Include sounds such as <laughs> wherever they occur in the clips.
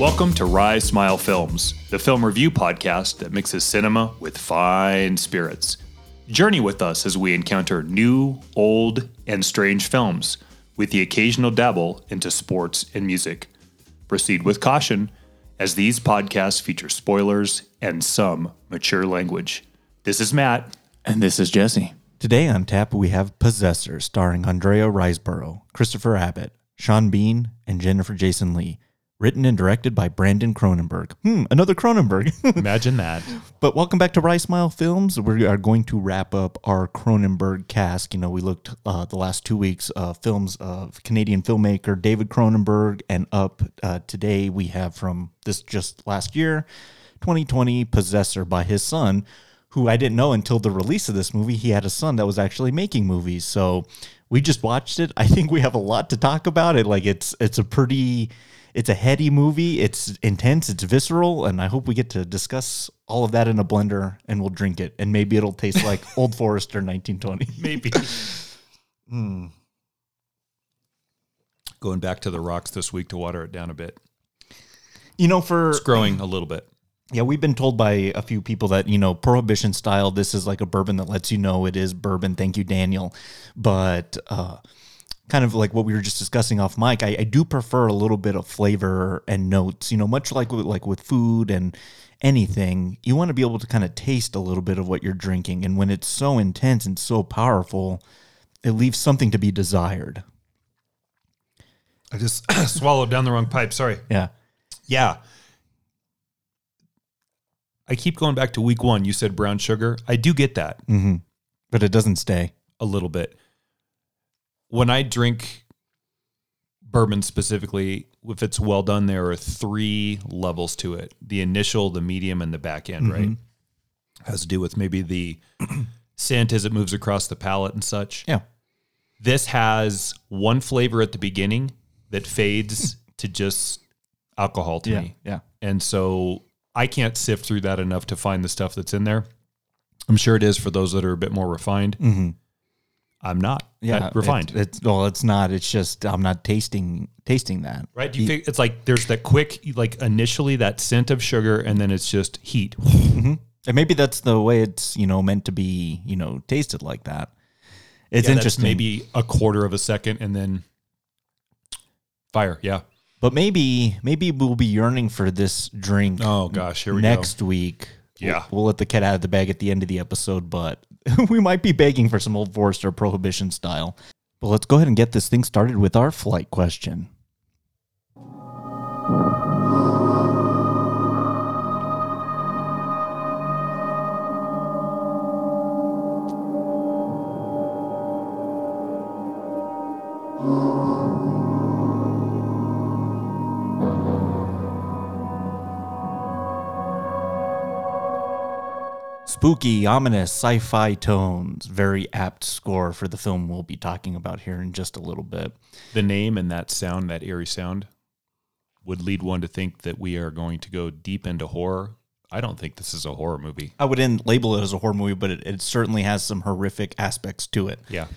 Welcome to Rye Smile Films, the film review podcast that mixes cinema with fine spirits. Journey with us as we encounter new, old, and strange films, with the occasional dabble into sports and music. Proceed with caution, as these podcasts feature spoilers and some mature language. This is Matt. And this is Jesse. Today on tap, we have Possessor, starring Andrea Riseborough, Christopher Abbott, Sean Bean, and Jennifer Jason Lee. Written and directed by Brandon Cronenberg. Hmm, another Cronenberg. <laughs> Imagine that. but welcome back to Rye Smile Films. We are going to wrap up our Cronenberg cast. You know, we looked uh, the last two weeks uh, films of Canadian filmmaker David Cronenberg, and up uh, today we have from this just last year, 2020, Possessor by his son, who I didn't know until the release of this movie. He had a son that was actually making movies. So we just watched it. I think we have a lot to talk about it. Like it's it's a pretty it's a heady movie. It's intense. It's visceral, and I hope we get to discuss all of that in a blender, and we'll drink it, and maybe it'll taste like <laughs> Old Forester 1920. Maybe. <laughs> Going back to the rocks this week to water it down a bit. You know, for It's growing a little bit. yeah, we've been told by a few people that you know prohibition style. This is like a bourbon that lets you know it is bourbon. Thank you, Daniel. But uh, kind of like what we were just discussing off mic, I, I do prefer a little bit of flavor and notes. You know, much like with, like with food and anything, you want to be able to kind of taste a little bit of what you're drinking. And when it's so intense and so powerful, it leaves something to be desired. I just <coughs> swallowed down the wrong pipe. Sorry. Yeah. Yeah. I keep going back to week one. You said brown sugar. I do get that hmm But it doesn't stay. a little bit. When I drink bourbon specifically, if it's well done, there are three levels to it the initial, the medium, and the back end, right? Has to do with maybe the <clears throat> scent as it moves across the palate and such. Yeah. This has one flavor at the beginning that fades <laughs> to just alcohol to Yeah. me. Yeah. And so I can't sift through that enough to find the stuff that's in there. I'm sure it is for those that are a bit more refined. hmm I'm not yeah, refined. It's, it's well, it's not. It's just I'm not tasting tasting that. right? Do you think it's like there's that quick, like initially that scent of sugar, and then it's just heat. Mm-hmm. And maybe that's the way it's you know meant to be you know tasted like that. It's Yeah, interesting. Maybe a quarter of a second, and then fire. Yeah. but maybe maybe we'll be yearning for this drink Oh gosh, here we next week. Yeah. we'll, we'll let the cat out of the bag at the end of the episode, but <laughs> we might be begging for some old Forester prohibition style. But let's go ahead and get this thing started with our flight question. Spooky, ominous, sci fi tones. Very apt score for the film we'll be talking about here in just a little bit. The name and that sound, that eerie sound, would lead one to think that we are going to go deep into horror. I don't think this is a horror movie. I wouldn't label it as a horror movie, but it, it certainly has some horrific aspects to it. Yeah.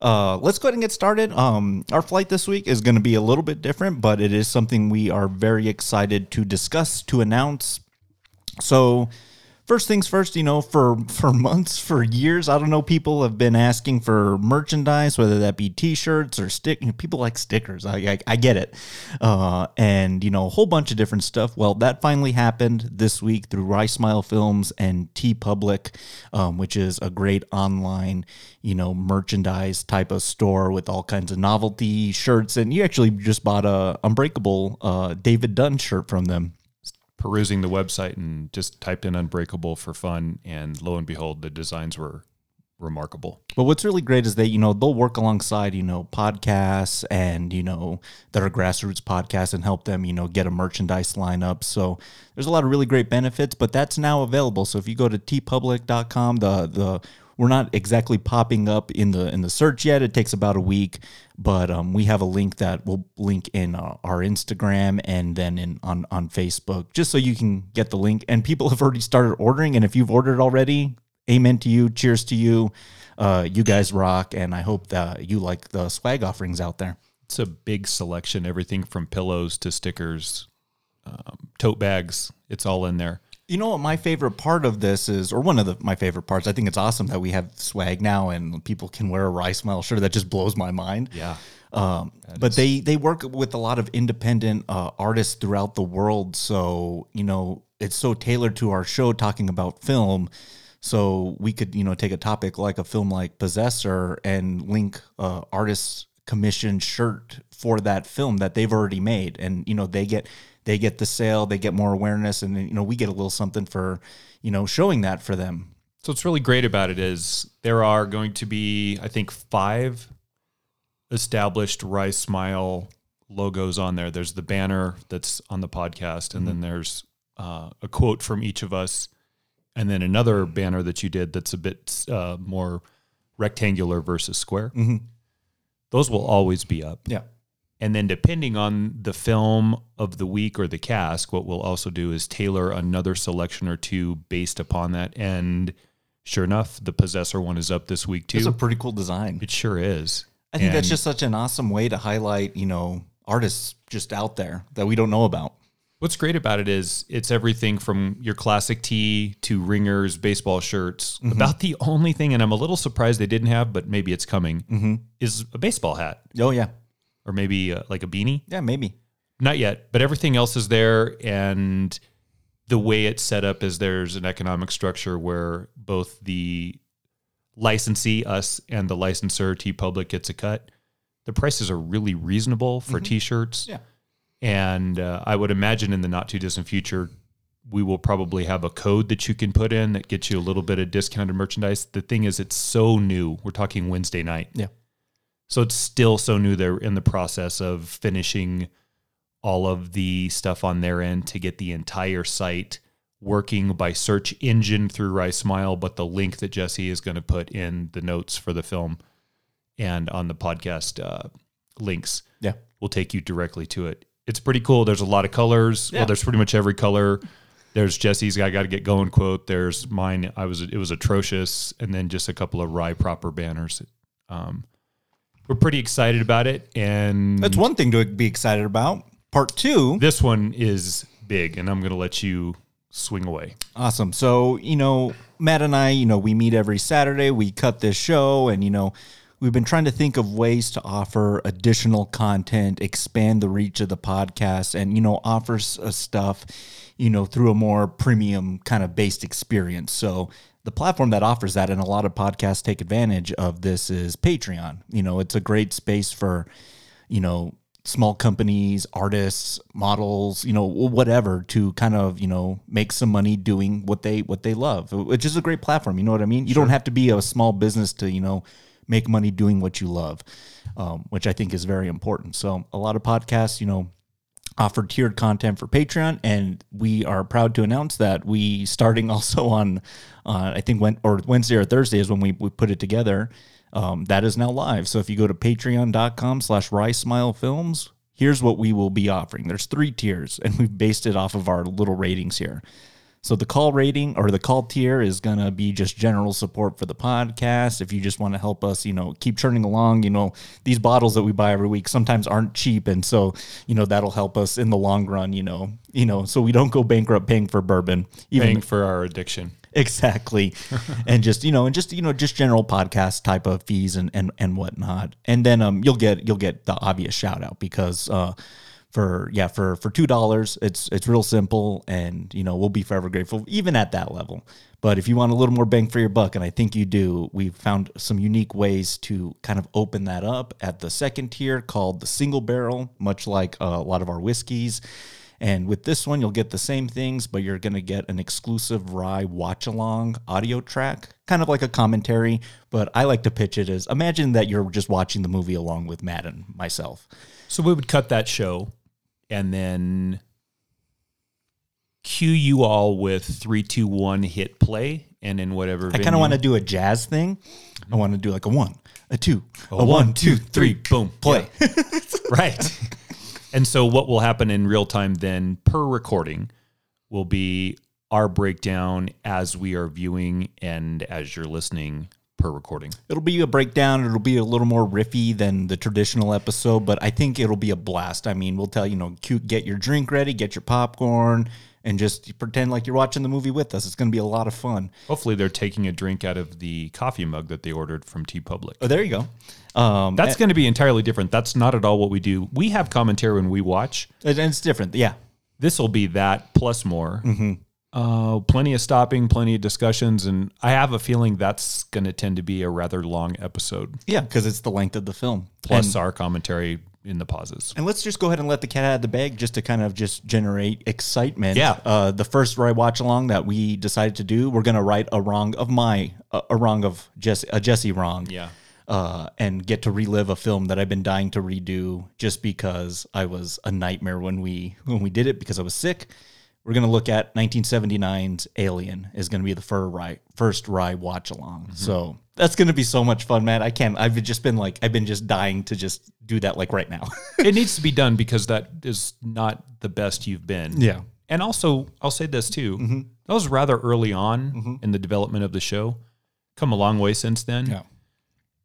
Uh, let's go ahead and get started. Um, our flight this week is going to be a little bit different, but it is something we are very excited to discuss, to announce. So, first things first, you know, for for months, for years, I don't know, people have been asking for merchandise, whether that be T-shirts or stick. You know, people like stickers. I, I I get it, uh, and you know, a whole bunch of different stuff. Well, that finally happened this week through Rye Smile Films and TeePublic, um, which is a great online, you know, merchandise type of store with all kinds of novelty shirts. And you actually just bought a Unbreakable uh, David Dunn shirt from them. Perusing the website and just typed in Unbreakable for fun, and lo and behold, the designs were remarkable. But what's really great is that, you know, they'll work alongside, you know, podcasts and, you know, that are grassroots podcasts and help them, you know, get a merchandise lineup. So there's a lot of really great benefits, but that's now available. So if you go to teepublic.com, the, the, we're not exactly popping up in the in the search yet. It takes about a week, but um, we have a link that we'll link in uh, our Instagram and then in on on Facebook, just so you can get the link. And people have already started ordering, and if you've ordered already, amen to you. Cheers to you. Uh, you guys rock, and I hope that you like the swag offerings out there. It's a big selection, everything from pillows to stickers. um, tote bags. It's all in there. You know what my favorite part of this is, or one of the, my favorite parts. I think it's awesome that we have swag now and people can wear a Rye Smile shirt. That just blows my mind. Yeah. Um, but they they work with a lot of independent uh, artists throughout the world. So you know it's so tailored to our show talking about film. So we could you know take a topic like a film like Possessor and link uh, artists commissioned shirt for that film that they've already made, and you know they get they get the sale, they get more awareness, and you know we get a little something for you know showing that for them. So what's really great about it is there are going to be, I think, five established Rye Smile logos on there. There's the banner that's on the podcast, and then there's uh, a quote from each of us, and then another banner that you did that's a bit uh, more rectangular versus square. Those will always be up. Yeah. And then, depending on the film of the week or the cast, what we'll also do is tailor another selection or two based upon that. And sure enough, the Possessor one is up this week too. It's a pretty cool design. it sure is. I think that's just such an awesome way to highlight, you know, artists just out there that we don't know about. what's great about it is it's everything from your classic tee to ringers, baseball shirts. Mm-hmm. About the only thing, and I'm a little surprised they didn't have, but maybe it's coming, Mm-hmm. is a baseball hat Oh yeah, or maybe uh, like a beanie. yeah, maybe. Not yet, but everything else is there. And the way it's set up is there's an economic structure where both the licensee, us, and the licensor, TeePublic, gets a cut. The prices are really reasonable for t shirts. Yeah. And uh, I would imagine in the not too distant future, we will probably have a code that you can put in that gets you a little bit of discounted merchandise. The thing is, it's so new. We're talking Wednesday night. Yeah. So it's still so new. They're in the process of finishing all of the stuff on their end to get the entire site working by search engine through Rye Smile, but the link that Jesse is going to put in the notes for the film and on the podcast uh, links Yeah. will take you directly to it. It's pretty cool. There's a lot of colors. Yeah. Well, there's pretty much every color. There's Jesse's "I got to get going" quote. There's mine. I was it was atrocious, and then just a couple of Rye proper banners. Um, we're pretty excited about it, and That's one thing to be excited about. Part two, this one is big, and I'm going to let you swing away. awesome. So you know, Matt and I, you know, we meet every Saturday. We cut this show, and you know, we've been trying to think of ways to offer additional content, expand the reach of the podcast, and you know, offer s- uh, stuff, you know, through a more premium kind of based experience. So the platform that offers that, and a lot of podcasts take advantage of this, is Patreon. You know, it's a great space for, you know, small companies, artists, models, you know, whatever to kind of, you know, make some money doing what they what they love, which is a great platform, you know what I mean? You don't have to be a small business to, you know, make money doing what you love. Um, which I think is very important. So a lot of podcasts, you know, offer tiered content for Patreon, and we are proud to announce that we starting <laughs> also on, uh, I think when or Wednesday or Thursday is when we, we put it together. Um, that is now live. So if you go to patreon.com slash Rye Smile Films, here's what we will be offering. There's three tiers, and we've based it off of our little ratings here. So the call rating or the call tier is going to be just general support for the podcast. If you just want to help us, you know, keep churning along, you know, these bottles that we buy every week sometimes aren't cheap and so, you know, that'll help us in the long run, you know. You know, so we don't go bankrupt paying for bourbon. Even Paying for our addiction. <laughs> exactly <laughs> and just you know and just you know just general podcast type of fees and and, and whatnot and then um you'll get you'll get the obvious shout out because uh for yeah for for two dollars it's it's real simple and you know we'll be forever grateful even at that level but if you want a little more bang for your buck and i think you do we've found some unique ways to kind of open that up at the second tier called the single barrel much like uh, a lot of our whiskeys and with this one, you'll get the same things, but you're going to get an exclusive Rye watch along audio track, kind of like a commentary. But I like to pitch it as imagine that you're just watching the movie along with Matt and myself. So we would cut that show and then cue you all with three, two, one, hit play, and in whatever. I kind of want to do a jazz thing. I want to do like a one, a two, a, one, one, two, three, three, boom, play. <laughs> <laughs> right. and so what will happen in real time then per recording will be our breakdown as we are viewing and as you're listening per recording. It'll be a breakdown. It'll be a little more riffy than the traditional episode, but I think it'll be a blast. I mean, we'll tell you know, cute, get your drink ready, get your popcorn, and just pretend like you're watching the movie with us. It's going to be a lot of fun. Hopefully, they're taking a drink out of the coffee mug that they ordered from TeePublic. Oh, there you go. Um, That's going to be entirely different. That's not at all what we do. We have commentary when we watch. and it's different. Yeah. This will be that plus more. Uh, plenty of stopping, plenty of discussions, and I have a feeling that's going to tend to be a rather long episode. Yeah, because it's the length of the film. Plus and, our commentary in the pauses. and let's just go ahead and let the cat out of the bag just to kind of just generate excitement. Yeah. Uh, the first ride watch along that we decided to do, we're going to write a wrong of my, a, a wrong of Jesse, a Jesse wrong. Yeah. uh, and get to relive a film that I've been dying to redo just because I was a nightmare when we when we did it because I was sick. We're gonna look at 1979's Alien is gonna be the first ride first ride watch along. Mm-hmm. So that's gonna be so much fun, man. I can't. I've just been like I've been just dying to just do that like right now. <laughs> it needs to be done because that is not the best you've been. Yeah. And also, I'll say this too. Mm-hmm. That was rather early on mm-hmm. in the development of the show. Come a long way since then. Yeah.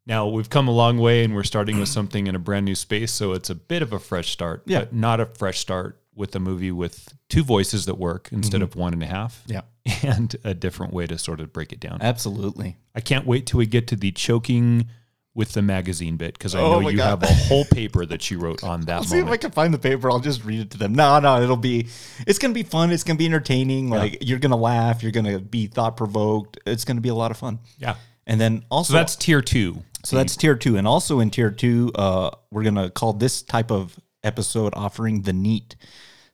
Now we've come a long way and we're starting with something in a brand new space. So it's a bit of a fresh start, Yeah. but not a fresh start with a movie with two voices that work instead of one and a half. Yeah. <laughs> And a different way to sort of break it down. Absolutely. I can't wait till we get to the choking with the magazine bit because I Oh know you God. have a whole paper that you wrote on <laughs> that I'll see if I can find the paper. I'll just read it to them. No, no, it'll be, it's gonna be fun. It's gonna be entertaining. Like you're gonna laugh. You're gonna be thought provoked. It's gonna be a lot of fun. Yeah. And then also So that's tier two. So that's tier two. And also in tier two, uh, we're going to call this type of episode offering the neat.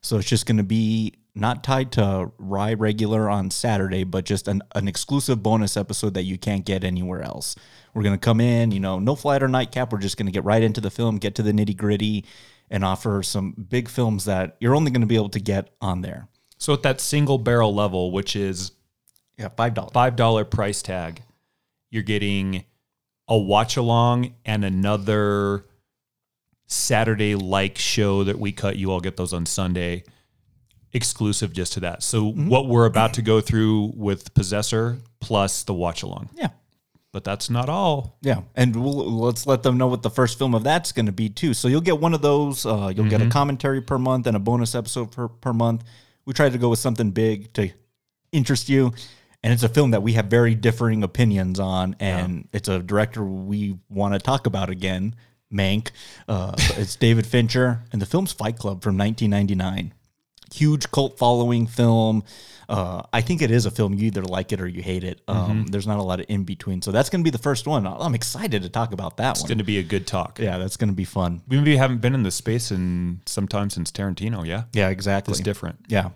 So it's just going to be not tied to Rye regular on Saturday, but just an, an exclusive bonus episode that you can't get anywhere else. We're going to come in, you know, no flight or nightcap. We're just going to get right into the film, get to the nitty gritty, and offer some big films that you're only going to be able to get on there. So at that single barrel level, which is Yeah, $5. five dollar price tag, you're getting a watch along and another Saturday like show that we cut. You all get those on Sunday, exclusive just to that. So what we're about to go through with Possessor plus the watch along, Yeah. but that's not all. Yeah, and we'll, let's let them know what the first film of that's going to be too. So you'll get one of those. Uh, you'll get a commentary per month and a bonus episode per, per month. We tried to go with something big to interest you, and it's a film that we have very differing opinions on, and it's a director we want to talk about again, Mank. Uh, it's David Fincher, and the film's Fight Club from 1999 huge cult following film. Uh, I think it is a film you either like it or you hate it. Um, There's not a lot of in between, so that's going to be the first one. I'm excited to talk about that one. It's going to be a good talk. yeah, that's going to be fun. We maybe haven't been in this space in some time since Tarantino. Yeah, Yeah, exactly. it's different. Yeah.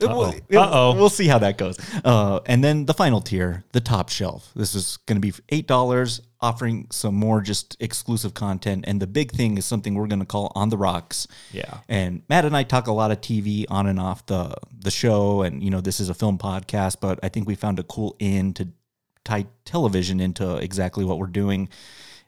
We'll, Uh-oh. we'll see how that goes. Uh, and then the final tier, the top shelf. This is going to be eight dollars, offering some more just exclusive content. And the big thing is something we're going to call on the rocks. Yeah. And Matt and I talk a lot of TV on and off the the show, and you know this is a film podcast, but I think we found a cool in to tie television into exactly what we're doing.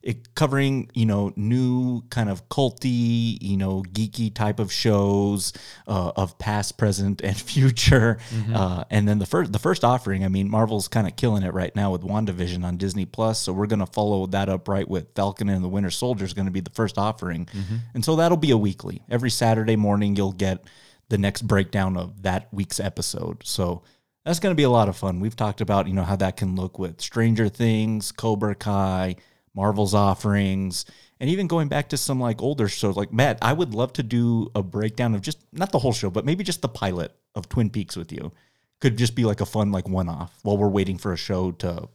It covering you know new kind of culty, you know geeky type of shows uh, of past, present, and <laughs> future. Uh, and then the first the first offering, I mean, Marvel's kind of killing it right now with WandaVision on Disney Plus. So we're gonna follow that up right with Falcon and the Winter Soldier is going to be the first offering, and so that'll be a weekly. Every Saturday morning, you'll get the next breakdown of that week's episode. So that's going to be a lot of fun. We've talked about, you know, how that can look with Stranger Things, Cobra Kai, Marvel's offerings, and even going back to some like older shows. Like Matt, I would love to do a breakdown of just not the whole show, but maybe just the pilot of Twin Peaks with you. Could just be like a fun like one off while we're waiting for a show to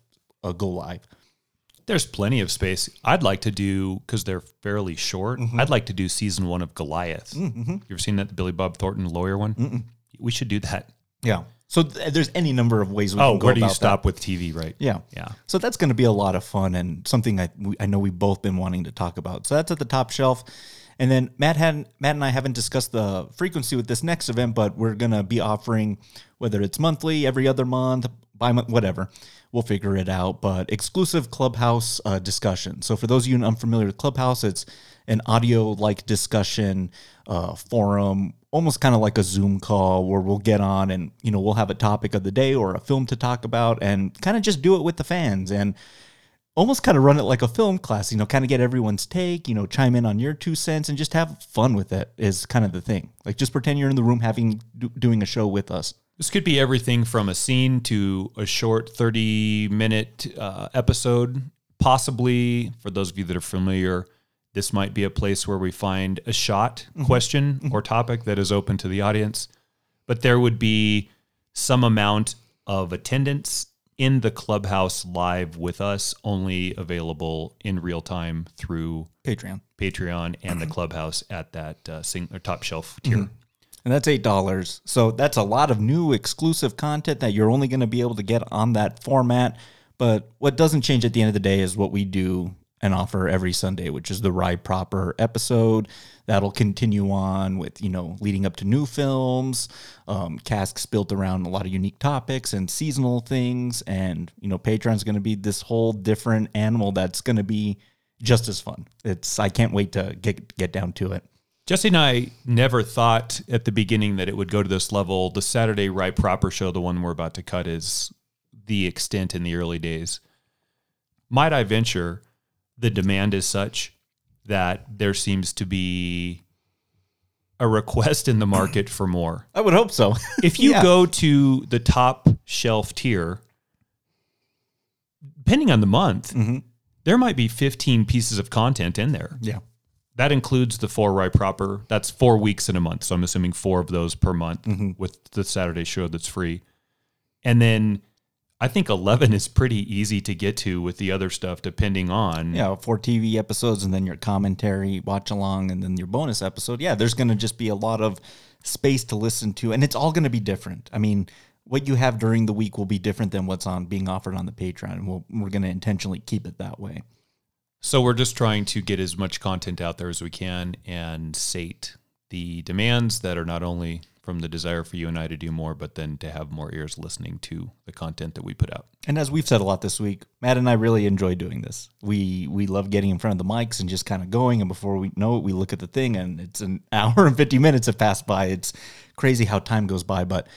uh, go live. There's plenty of space. I'd like to do because they're fairly short. Mm-hmm. I'd like to do season one of Goliath. You ever seen that the Billy Bob Thornton lawyer one? We should do that. Yeah. So th- there's any number of ways we Oh, can go. Oh, where do you about that. stop with TV? Right? Yeah. Yeah. So that's going to be a lot of fun and something I we, I know we've both been wanting to talk about. So that's at the top shelf. And then Matt had Matt and I haven't discussed the frequency with this next event, but we're going to be offering whether it's monthly, every other month, bi month, whatever. We'll figure it out. But exclusive Clubhouse uh, discussion. So for those of you unfamiliar with Clubhouse, it's an audio like discussion uh, forum, almost kind of like a Zoom call where we'll get on and you know we'll have a topic of the day or a film to talk about and kind of just do it with the fans and almost kind of run it like a film class, you know, kind of get everyone's take, you know, chime in on your two cents and just have fun with it is kind of the thing. Like just pretend you're in the room having do, doing a show with us. This could be everything from a scene to a short 30 minute uh, episode. Possibly, for those of you that are familiar, this might be a place where we find a shot, mm-hmm. question, mm-hmm. or topic that is open to the audience. But there would be some amount of attendance in the clubhouse live with us, only available in real time through Patreon. Patreon and the mm-hmm. clubhouse at that uh, sing- or top shelf tier. And that's eight dollars. So that's a lot of new exclusive content that you're only going to be able to get on that format. But what doesn't change at the end of the day is what we do and offer every Sunday, which is the Rye Proper episode. That'll continue on with, you know, leading up to new films, um, casks built around a lot of unique topics and seasonal things. And, you know, Patreon's going to be this whole different animal that's going to be just as fun. It's, I can't wait to get, get down to it. Jesse and I never thought at the beginning that it would go to this level. The Saturday Rye Proper show, the one we're about to cut, is the extent in the early days. Might I venture, the demand is such that there seems to be a request in the market for more. I would hope so. <laughs> If you Yeah. go to the top shelf tier, depending on the month, mm-hmm. there might be 15 pieces of content in there. yeah. That includes the four right proper. That's four weeks in a month. So I'm assuming four of those per month Mm-hmm. with the Saturday show that's free. And then I think 11 is pretty easy to get to with the other stuff, depending on. Yeah, four TV episodes and then your commentary, watch along, and then your bonus episode. Yeah, there's going to just be a lot of space to listen to, and it's all going to be different. I mean, what you have during the week will be different than what's on being offered on the Patreon, and we'll, we're going to intentionally keep it that way. So we're just trying to get as much content out there as we can and sate the demands that are not only from the desire for you and I to do more, but then to have more ears listening to the content that we put out. And as we've said a lot this week, Matt and I really enjoy doing this. We we love getting in front of the mics and just kind of going. And before we know it, we look at the thing and it's an <laughs> hour and fifty minutes have passed by. It's crazy how time goes by. But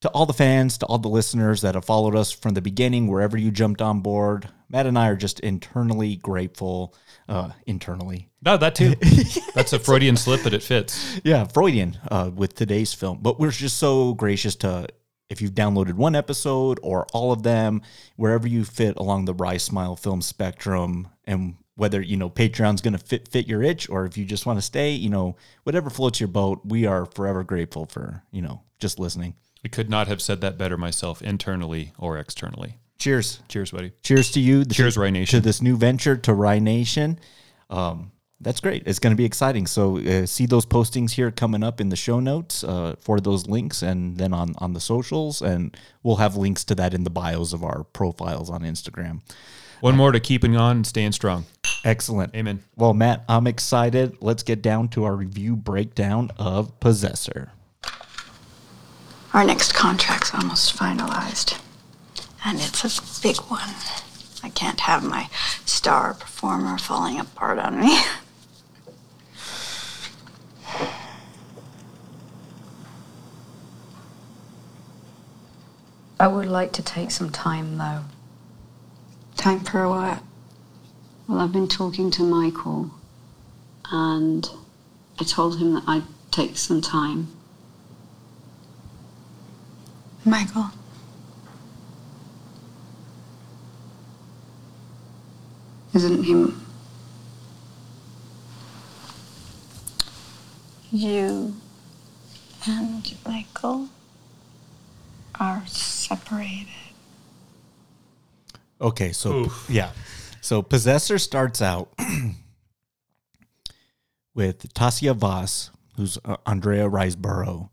to all the fans, to all the listeners that have followed us from the beginning, wherever you jumped on board, Matt and I are just internally grateful. Uh, internally, No, that too. <laughs> That's a Freudian slip, but it fits. yeah, Freudian uh, with today's film. But we're just so gracious to if you've downloaded one episode or all of them, wherever you fit along the Rye Smile film spectrum, and whether you know Patreon's going to fit fit your itch or if you just want to stay, you know, whatever floats your boat, we are forever grateful for you know just listening. I could not have said that better myself, internally or externally. Cheers, Cheers, buddy. cheers to you. Cheers, Rye to this new venture to Rye Nation. Um, that's great. It's going to be exciting. So uh, see those postings here coming up in the show notes uh, for those links, and then on on the socials, and we'll have links to that in the bios of our profiles on Instagram. One more to keeping on and staying strong. Excellent. Amen. Well, Matt, I'm excited. Let's get down to our review breakdown of Possessor. Our next contract's almost finalized. And it's a big one. I can't have my star performer falling apart on me. <laughs> I would like to take some time though. Time for what? Well, I've been talking to Michael, and I told him that I'd take some time. Michael. Isn't him? You and Michael are separated. Okay, so yeah. So Possessor starts out <clears throat> with Tasya Vos, who's uh, Andrea Riseborough,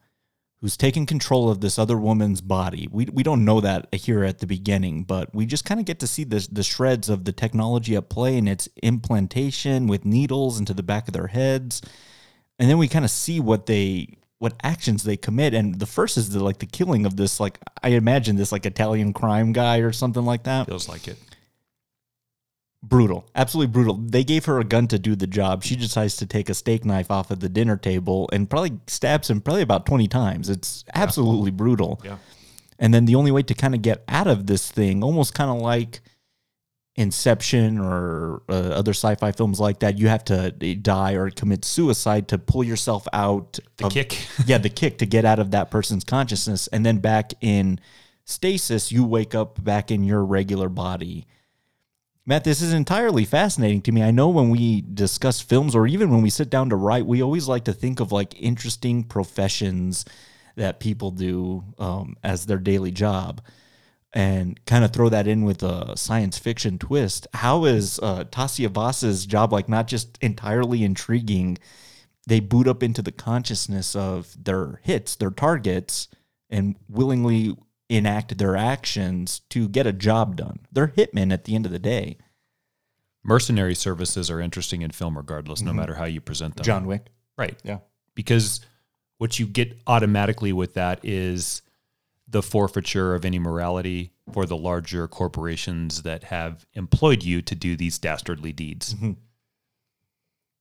who's taking control of this other woman's body. We, we don't know that here at the beginning, but we just kind of get to see this, the shreds of the technology at play and its implantation with needles into the back of their heads. And then we kind of see what they what actions they commit and the first is the like the killing of this like i imagine this like italian crime guy or something like that Feels like it. Brutal absolutely brutal they gave her a gun to do the job she decides to take a steak knife off of the dinner table and probably stabs him probably about 20 times it's absolutely brutal Yeah. and then the only way to kind of get out of this thing almost kind of like Inception or uh, other sci-fi films like that, you have to die or commit suicide to pull yourself out. The kick. <laughs> yeah, the kick to get out of that person's consciousness, and then back in stasis, you wake up back in your regular body. Matt, this is entirely fascinating to me. I know when we discuss films or even when we sit down to write, we always like to think of like interesting professions that people do um, as their daily job and kind of throw that in with a science fiction twist. How is uh, Tasya Vos's job like not just entirely intriguing? They boot up into the consciousness of their hits, their targets, and willingly enact their actions to get a job done. They're hitmen at the end of the day. Mercenary services are interesting in film regardless, no mm-hmm. matter how you present them. John Wick. Right. Yeah. Because what you get automatically with that is the forfeiture of any morality for the larger corporations that have employed you to do these dastardly deeds. Mm-hmm.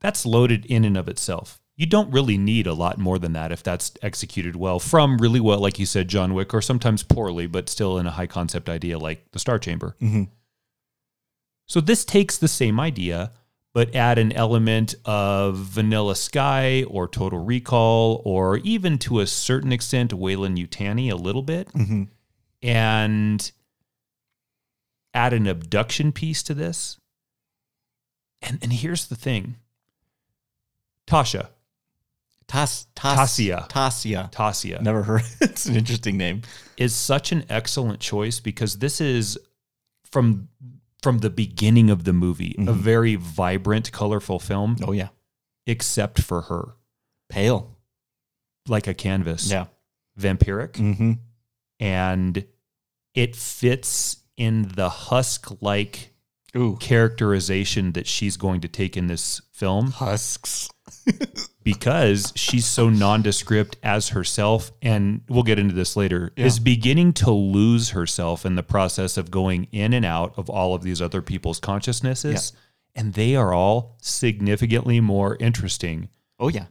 That's loaded in and of itself. You don't really need a lot more than that if that's executed well from really well, like you said, John Wick, or sometimes poorly, but still in a high concept idea like the Star Chamber. Mm-hmm. So this takes the same idea, but add an element of Vanilla Sky or Total Recall, or even to a certain extent, Weyland-Yutani a little bit, mm-hmm. and add an abduction piece to this. And and here's the thing, Tasha, Tas, tas, Tasia. Tasia. Tasia, Never heard. <laughs> it's an interesting name. is such an excellent choice because this is from from the beginning of the movie a very vibrant, colorful film, Oh yeah, except for her, pale. like a canvas, Yeah. vampiric, Mm-hmm. and it fits in the husk-like Ooh, characterization that she's going to take in this film husks. <laughs> because she's so nondescript as herself and we'll get into this later is beginning to lose herself in the process of going in and out of all of these other people's consciousnesses and they are all significantly more interesting Oh yeah.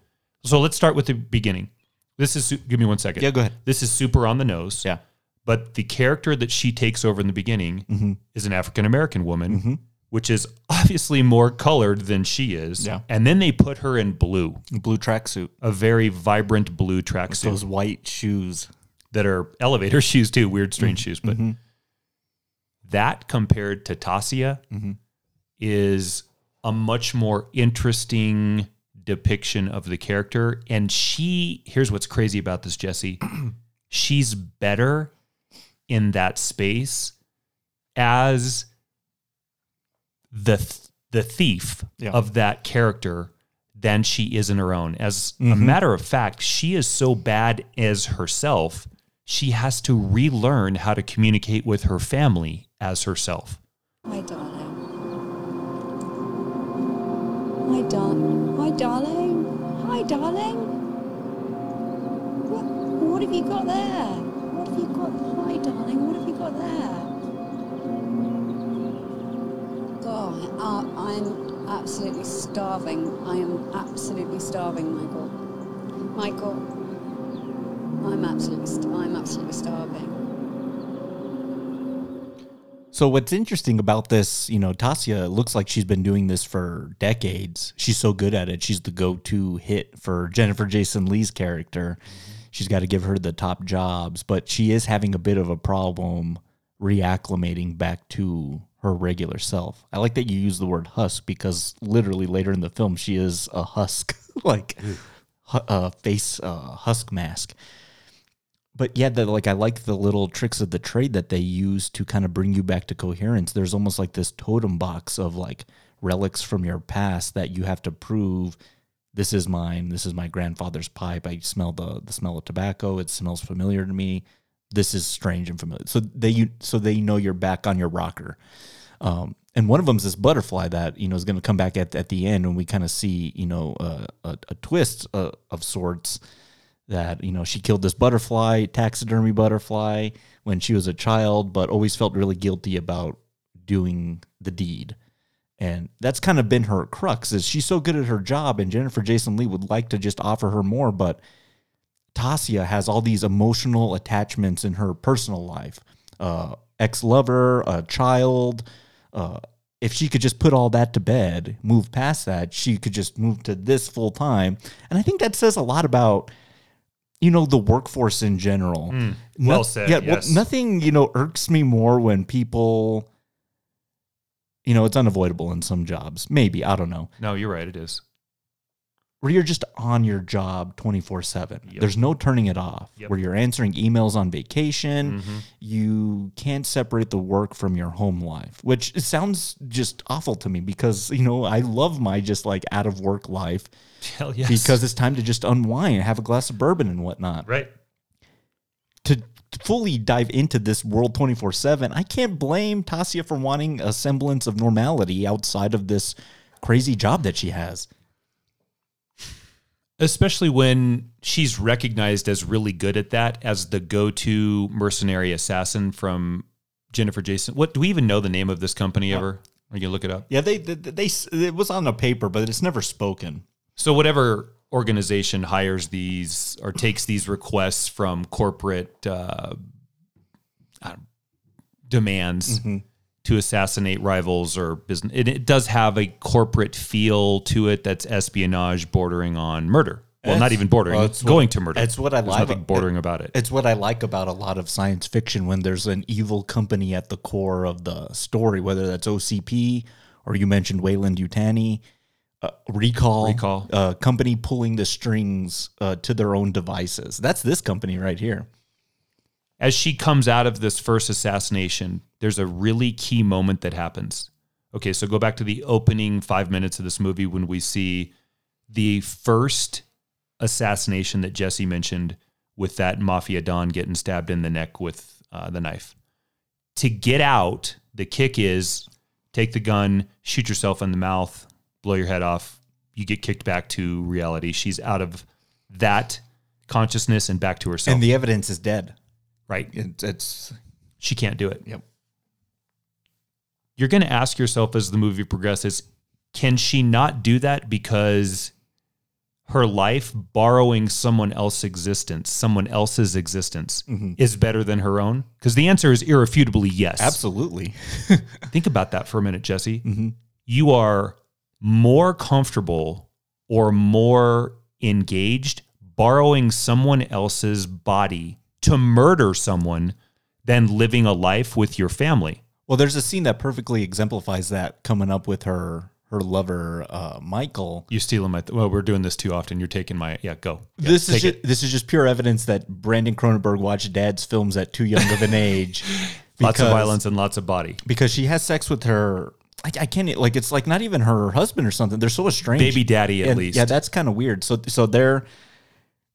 so let's start with the beginning this is give me one second Yeah, go ahead. this is super on the nose Yeah. But the character that she takes over in the beginning mm-hmm. is an African American woman, mm-hmm. which is obviously more colored than she is. Yeah. And then they put her in blue, Blue tracksuit. a very vibrant blue tracksuit Those white shoes. that are elevator <laughs> shoes too, weird, mm-hmm. strange shoes. But that compared to Tasia is a much more interesting depiction of the character. And she, here's what's crazy about this, Jesse. <clears throat> She's better in that space as the th- the thief Yeah. of that character than she is in her own. As a mm-hmm. matter of fact, she is so bad as herself, she has to relearn how to communicate with her family as herself. Hi, darling. Hi, darling. Hi, darling. Hi, darling. What, what have you got there? What have you got? Hi, darling. What have you got there? God, I'm absolutely starving. I am absolutely starving, Michael. Michael, I'm absolutely, I'm absolutely starving. So what's interesting about this, you know, Tasia looks like she's been doing this for decades. She's so good at it. She's the go-to hit for Jennifer Jason Lee's character. She's got to give her the top jobs, but she is having a bit of a problem reacclimating back to her regular self. I like that you use the word husk because literally later in the film she is a husk, <laughs> like a uh, face uh, husk mask but yeah, the, like I like the little tricks of the trade that they use to kind of bring you back to coherence. There's almost like this totem box of like relics from your past that you have to prove this is mine. This is my grandfather's pipe. I smell the the smell of tobacco. It smells familiar to me. This is strange and familiar. So they so they know you're back on your rocker. Um, and one of them is this butterfly that you know is going to come back at at the end, and we kind of see you know uh, a, a twist uh, of sorts that you know she killed this butterfly taxidermy butterfly when she was a child but always felt really guilty about doing the deed and that's kind of been her crux is she's so good at her job and jennifer jason lee would like to just offer her more but tasia has all these emotional attachments in her personal life uh, ex-lover a child uh, if she could just put all that to bed, move past that, she could just move to this full time. And I think that says a lot about you know the workforce in general. Hmm. well said, Yeah, yes. well, nothing you know irks me more when people. You know, it's unavoidable in some jobs. Maybe I don't know. No, you're right. It is. Where you're just on your job twenty four seven. There's no turning it off. Yep. Where you're answering emails on vacation. Mhm. You can't separate the work from your home life, which sounds just awful to me because you know I love my just like out of work life <laughs> Hell yes. because it's time to just unwind, have a glass of bourbon and whatnot. right. To fully dive into this world 24 7, I can't blame Tasia for wanting a semblance of normality outside of this crazy job that she has. especially when she's recognized as really good at that as the go-to mercenary assassin from Jennifer Jason. What do we even know the name of this company ever? Are you gonna look it up? Yeah, they, they, they, it was on the paper, but it's never spoken. So whatever organization hires these or takes these requests from corporate uh, demands to assassinate rivals or business, it, it does have a corporate feel to it that's espionage bordering on murder. Well, not even bordering, well, it's going what- to murder. it's what I There's like Nothing bordering about it. It's what I like about a lot of science fiction when there's an evil company at the core of the story, whether that's OCP or you mentioned Weyland-Yutani, uh, Recall, Recall. uh, company pulling the strings uh, to their own devices. That's this company right here. as she comes out of this first assassination, there's a really key moment that happens. Okay, so go back to the opening five minutes of this movie when we see the first assassination that Jesse mentioned with that mafia don getting stabbed in the neck with uh, the knife. To get out, the kick is take the gun, shoot yourself in the mouth, blow your head off. You get kicked back to reality. She's out of that consciousness and back to herself. And the evidence is dead. right. It's, it's She can't do it. Yep. You're going to ask yourself as the movie progresses, can she not do that because her life borrowing someone else's existence, someone else's existence mm-hmm. is better than her own? Because the answer is irrefutably yes. absolutely. <laughs> Think about that for a minute, Jesse. Mm-hmm. You are more comfortable or more engaged borrowing someone else's body to murder someone than living a life with your family. Well, there's a scene that perfectly exemplifies that coming up with her her lover uh, Michael. You stealing my. Th- well, we're doing this too often. You're taking my. Yeah, go. Yeah, this is just, this is just pure evidence that Brandon Cronenberg watched Dad's films at too young of an age. <laughs> Lots of violence and lots of body. because she has sex with her. I, I can't like it's like not even her husband or something. They're so estranged. Baby daddy, at And, least. Yeah, that's kind of weird. So so their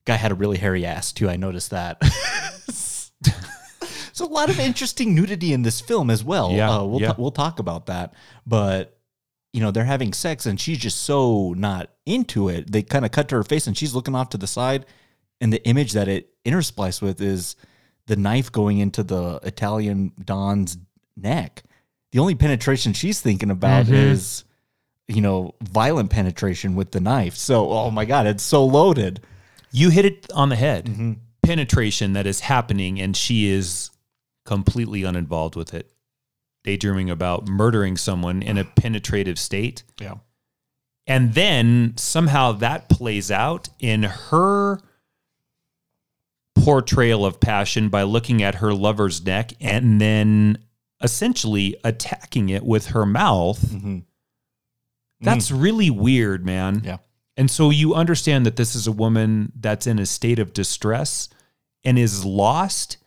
guy had a really hairy ass too. I noticed that. <laughs> so a lot of interesting nudity in this film as well. Yeah, uh, we'll yeah. we'll talk about that. But you know they're having sex and she's just so not into it. They kind of cut to her face and she's looking off to the side, and the image that it interspliced with is the knife going into the Italian Don's neck. The only penetration she's thinking about Mm-hmm. is, you know, violent penetration with the knife. So, oh my God, it's so loaded. You hit it on the head. Mm-hmm. Penetration that is happening, and she is completely uninvolved with it. Daydreaming about murdering someone in a <sighs> penetrative state. Yeah. And then somehow that plays out in her portrayal of passion by looking at her lover's neck and then essentially attacking it with her mouth. Mm-hmm. That's mm. really weird, man. Yeah. And so you understand that this is a woman that's in a state of distress and is lost.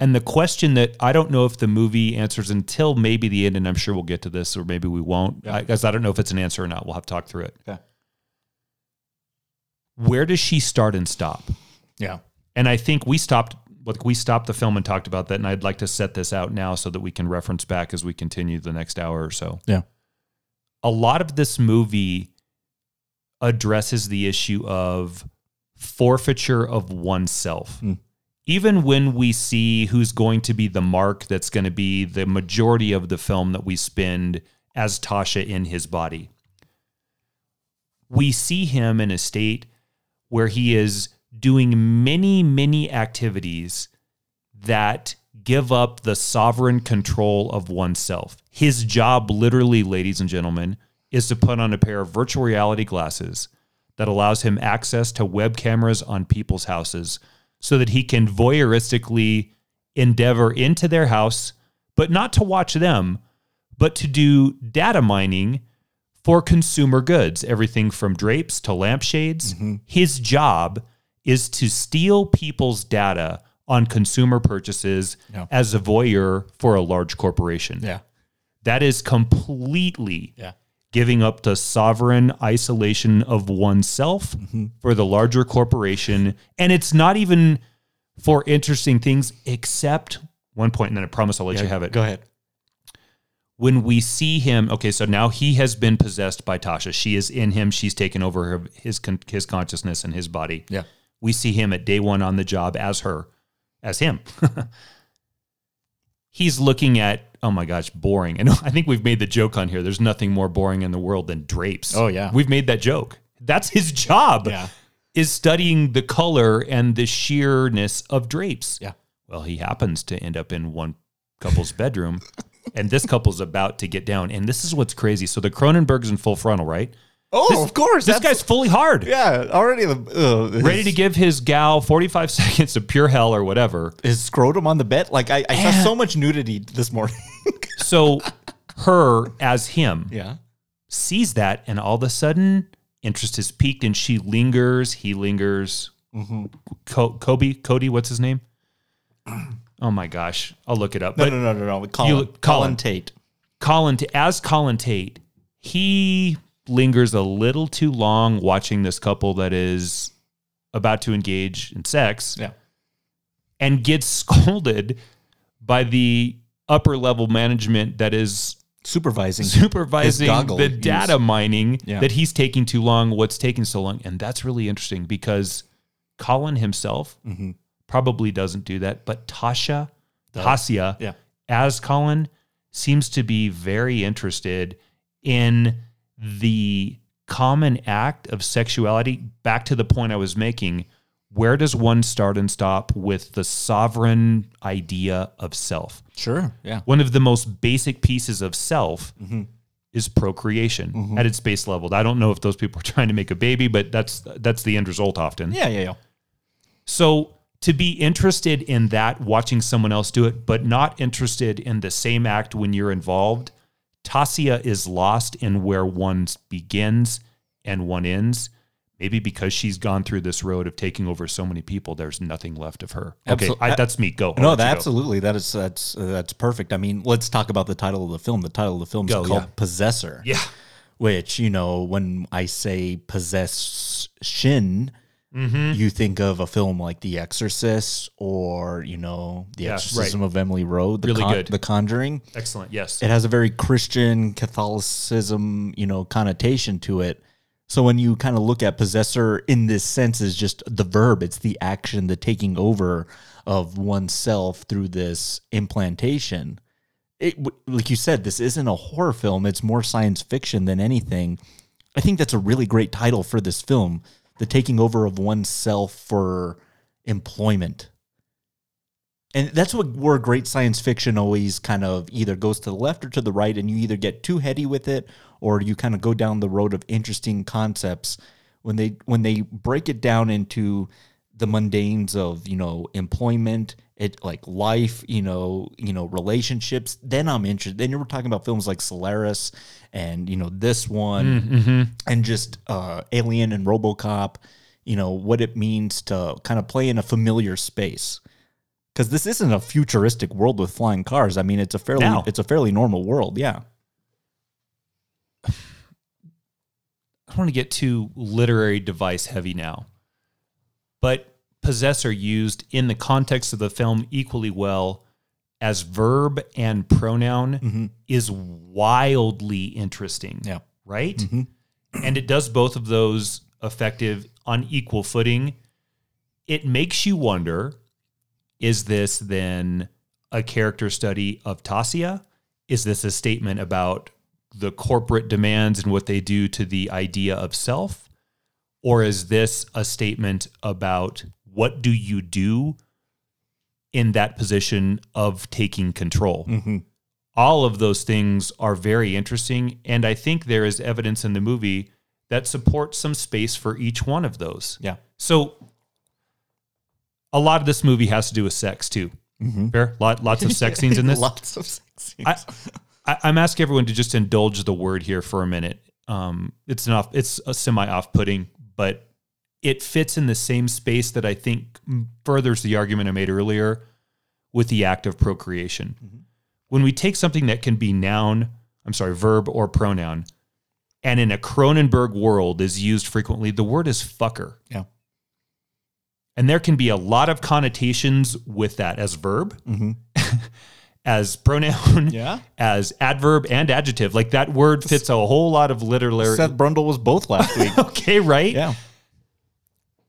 And the question that I don't know if the movie answers until maybe the end, and I'm sure we'll get to this or maybe we won't, because I don't know if it's an answer or not. We'll have to talk through it. Yeah. Where does she start and stop? Yeah. And I think we stopped like we stopped the film and talked about that. And I'd like to set this out now so that we can reference back as we continue the next hour or so. Yeah. A lot of this movie addresses the issue of forfeiture of oneself. Hmm. Even when we see who's going to be the mark that's going to be the majority of the film that we spend as Tasha in his body, we see him in a state where he is doing many, many activities that give up the sovereign control of oneself. His job, literally, ladies and gentlemen, is to put on a pair of virtual reality glasses that allows him access to web cameras on people's houses so that he can voyeuristically endeavor into their house, but not to watch them, but to do data mining for consumer goods, everything from drapes to lampshades. Mm-hmm. His job is to steal people's data on consumer purchases Yeah. as a voyeur for a large corporation. Yeah. That is completely Yeah. giving up the sovereign isolation of oneself mm-hmm. for the larger corporation. And it's not even for interesting things, except one point, and then I promise I'll let you have it Go ahead. when we see him okay so now he has been possessed by tasha she is in him she's taken over her, his his consciousness and his body Yeah. We see him at day one on the job as her as him <laughs> he's looking at oh my gosh boring and <laughs> i think we've made the joke on here there's nothing more boring in the world than drapes Oh, yeah. we've made that joke that's his job Yeah. is studying the color and the sheerness of drapes Yeah. well, he happens to end up in one couple's bedroom, and this couple's about to get down. And this is what's crazy. So the Cronenberg's in full frontal, right? Oh, This- of course. This guy's fully hard, yeah, already the uh, ready to give his gal 45 <laughs> seconds of pure hell or whatever. his scrotum on the bed. Like I, I saw so much nudity this morning. <laughs> So her, as him, yeah. sees that, and all of a sudden, interest is piqued, and she lingers. He lingers. Mm-hmm. Co- Kobe, Cody, what's his name? Oh my gosh, I'll look it up. No, But no, no, no, no. Colin, You- Colin, Colin. Tate. Colin, as Colin Tate, he lingers a little too long watching this couple that is about to engage in sex Yeah. and gets <laughs> scolded by the upper level management that is Supervising. supervising the use. data mining Yeah. that he's taking too long, what's taking so long. And that's really interesting because Colin himself Mm-hmm. probably doesn't do that, but Tasha, Tasya, Yeah. as Colin, seems to be very interested in the common act of sexuality. Back to the point I was making, where does one start and stop with the sovereign idea of self? Sure. Yeah. One of the most basic pieces of self Mm-hmm. is procreation at its base level. I don't know if those people are <laughs> trying to make a baby, but that's that's the end result often. Yeah. Yeah. Yeah. So to be interested in that, watching someone else do it, but not interested in the same act when you're involved, Tasya is lost in where one begins and one ends. Maybe because she's gone through this road of taking over so many people, there's nothing left of her. Okay, Absol- I, that's me. Go. I'll No, that, go. absolutely. That is that's uh, that's perfect. I mean, let's talk about the title of the film. The title of the film is Go, called yeah. Possessor. Yeah. Which you know, when I say possession, Mm-hmm. you think of a film like The Exorcist or you know, The Yeah, Exorcism right. of Emily Rose. The Really good. The Conjuring. Excellent. Yes. It has a very Christian Catholicism, you know, connotation to it. So when you kind of look at possessor in this sense is just the verb, it's the action, the taking over of oneself through this implantation. It like you said, this isn't a horror film, it's more science fiction than anything. I think that's a really great title for this film, The Taking Over of Oneself for Employment. And that's what where great science fiction always kind of either goes to the left or to the right, and you either get too heady with it or you kind of go down the road of interesting concepts when they when they break it down into the mundanes of you know employment it like life you know you know relationships then i'm interested then you're talking about films like solaris and you know this one and just uh alien and robocop you know what it means to kind of play in a familiar space. Because this isn't a futuristic world with flying cars. I mean it's a fairly No. it's a fairly normal world yeah. <sighs> I don't want to get too literary device heavy now, but possessor used in the context of the film equally well as verb and pronoun mm-hmm. is wildly interesting. Yeah. Right? Mm-hmm. And it does both of those effective on equal footing. It makes you wonder is this then a character study of Tasya? Is this a statement about the corporate demands and what they do to the idea of self? Or is this a statement about what do you do in that position of taking control? all of those things are very interesting. And I think there is evidence in the movie that supports some space for each one of those. Yeah. So a lot of this movie has to do with sex too. Fair? Lot, lots of sex scenes in <laughs> this. Lots of sex scenes. I, I'm asking everyone to just indulge the word here for a minute. Um, it's an off, it's a semi off-putting, but it fits in the same space that I think furthers the argument I made earlier with the act of procreation. Mm-hmm. When we take something that can be noun, I'm sorry, verb or pronoun, and in a Cronenberg world is used frequently, the word is fucker. yeah. And there can be a lot of connotations with that as verb, mm-hmm. <laughs> as pronoun, Yeah. as adverb and adjective. Like that word fits a whole lot of literary. Seth Brundle was both last week. <laughs> okay, right? yeah.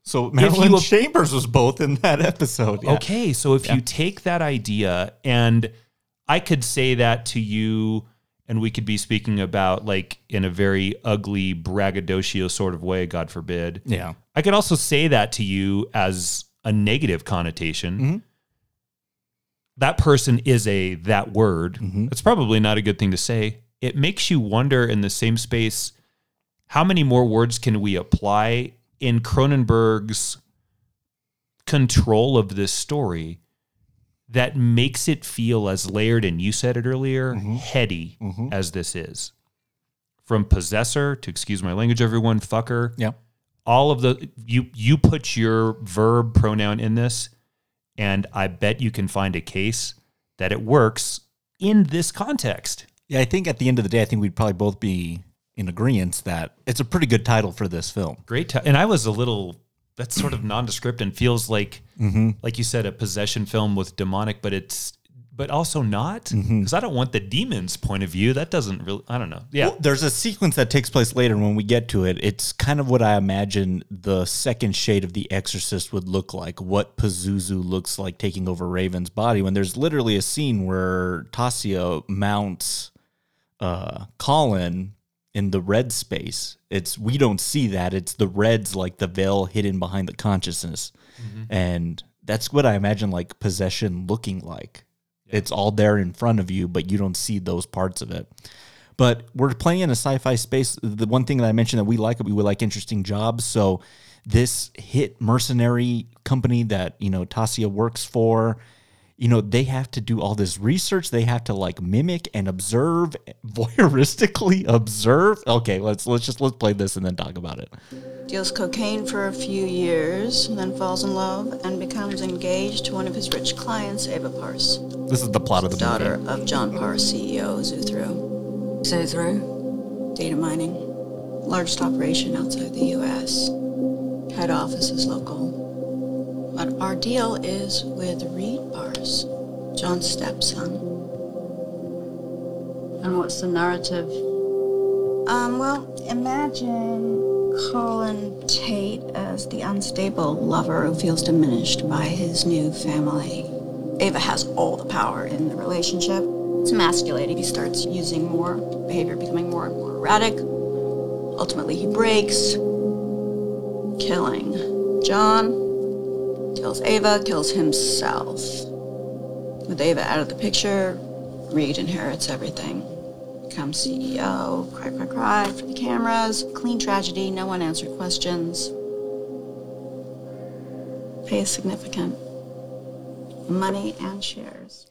So Marilyn Chambers was both in that episode. Yeah. Okay, so if you take that idea and I could say that to you and we could be speaking about like in a very ugly braggadocio sort of way, God forbid. Yeah. I could also say that to you as a negative connotation. Mm-hmm. That person is a that word. Mm-hmm. It's probably not a good thing to say. It makes you wonder in the same space how many more words can we apply in Cronenberg's control of this story that makes it feel as layered and you said it earlier, Mm-hmm. heady as this is. From possessor to excuse my language, everyone, fucker Yeah. all of the you you put your verb pronoun in this and i bet you can find a case that it works in this context Yeah. I think at the end of the day, I think we'd probably both be in agreement that it's a pretty good title for this film. great ti- and i was a little that's sort of nondescript and feels like like you said a possession film with demonic but it's but also not because i don't want the demon's point of view that doesn't really i don't know yeah Well, there's a sequence that takes place later when we get to it. It's kind of what I imagine the second shade of The Exorcist would look like, what Pazuzu looks like taking over Regan's body. When there's literally a scene where Tasya mounts uh, Colin in the red space. It's we don't see that. It's the reds like the veil hidden behind the consciousness, mm-hmm. and that's what I imagine like possession looking like. It's all there in front of you, but you don't see those parts of it. But we're playing in a sci-fi space. The one thing that I mentioned that we like, we would like interesting jobs. So this hit mercenary company that you know Tasya works for, you know, they have to do all this research. They have to like mimic and observe, <laughs> voyeuristically observe. Okay, let's let's just let's play this and then talk about it. Deals cocaine for a few years, then falls in love and becomes engaged to one of his rich clients, Ava Parse, This is the plot of the daughter movie. of John Parse, CEO Zuthru. Zuthru? Data mining, largest operation outside the U.S. Head office is local. But our deal is with Reid Parse, John's stepson. And what's the narrative? Um, well, imagine Colin Tate as the unstable lover who feels diminished by his new family. Ava has all the power in the relationship. It's emasculating. He starts using more, behavior becoming more and more erratic. Ultimately, he breaks, killing John, kills Ava, kills himself. With Ava out of the picture, Reid inherits everything become CEO, cry, cry, cry for the cameras, clean tragedy, no one answered questions. Pay is significant. Money and shares.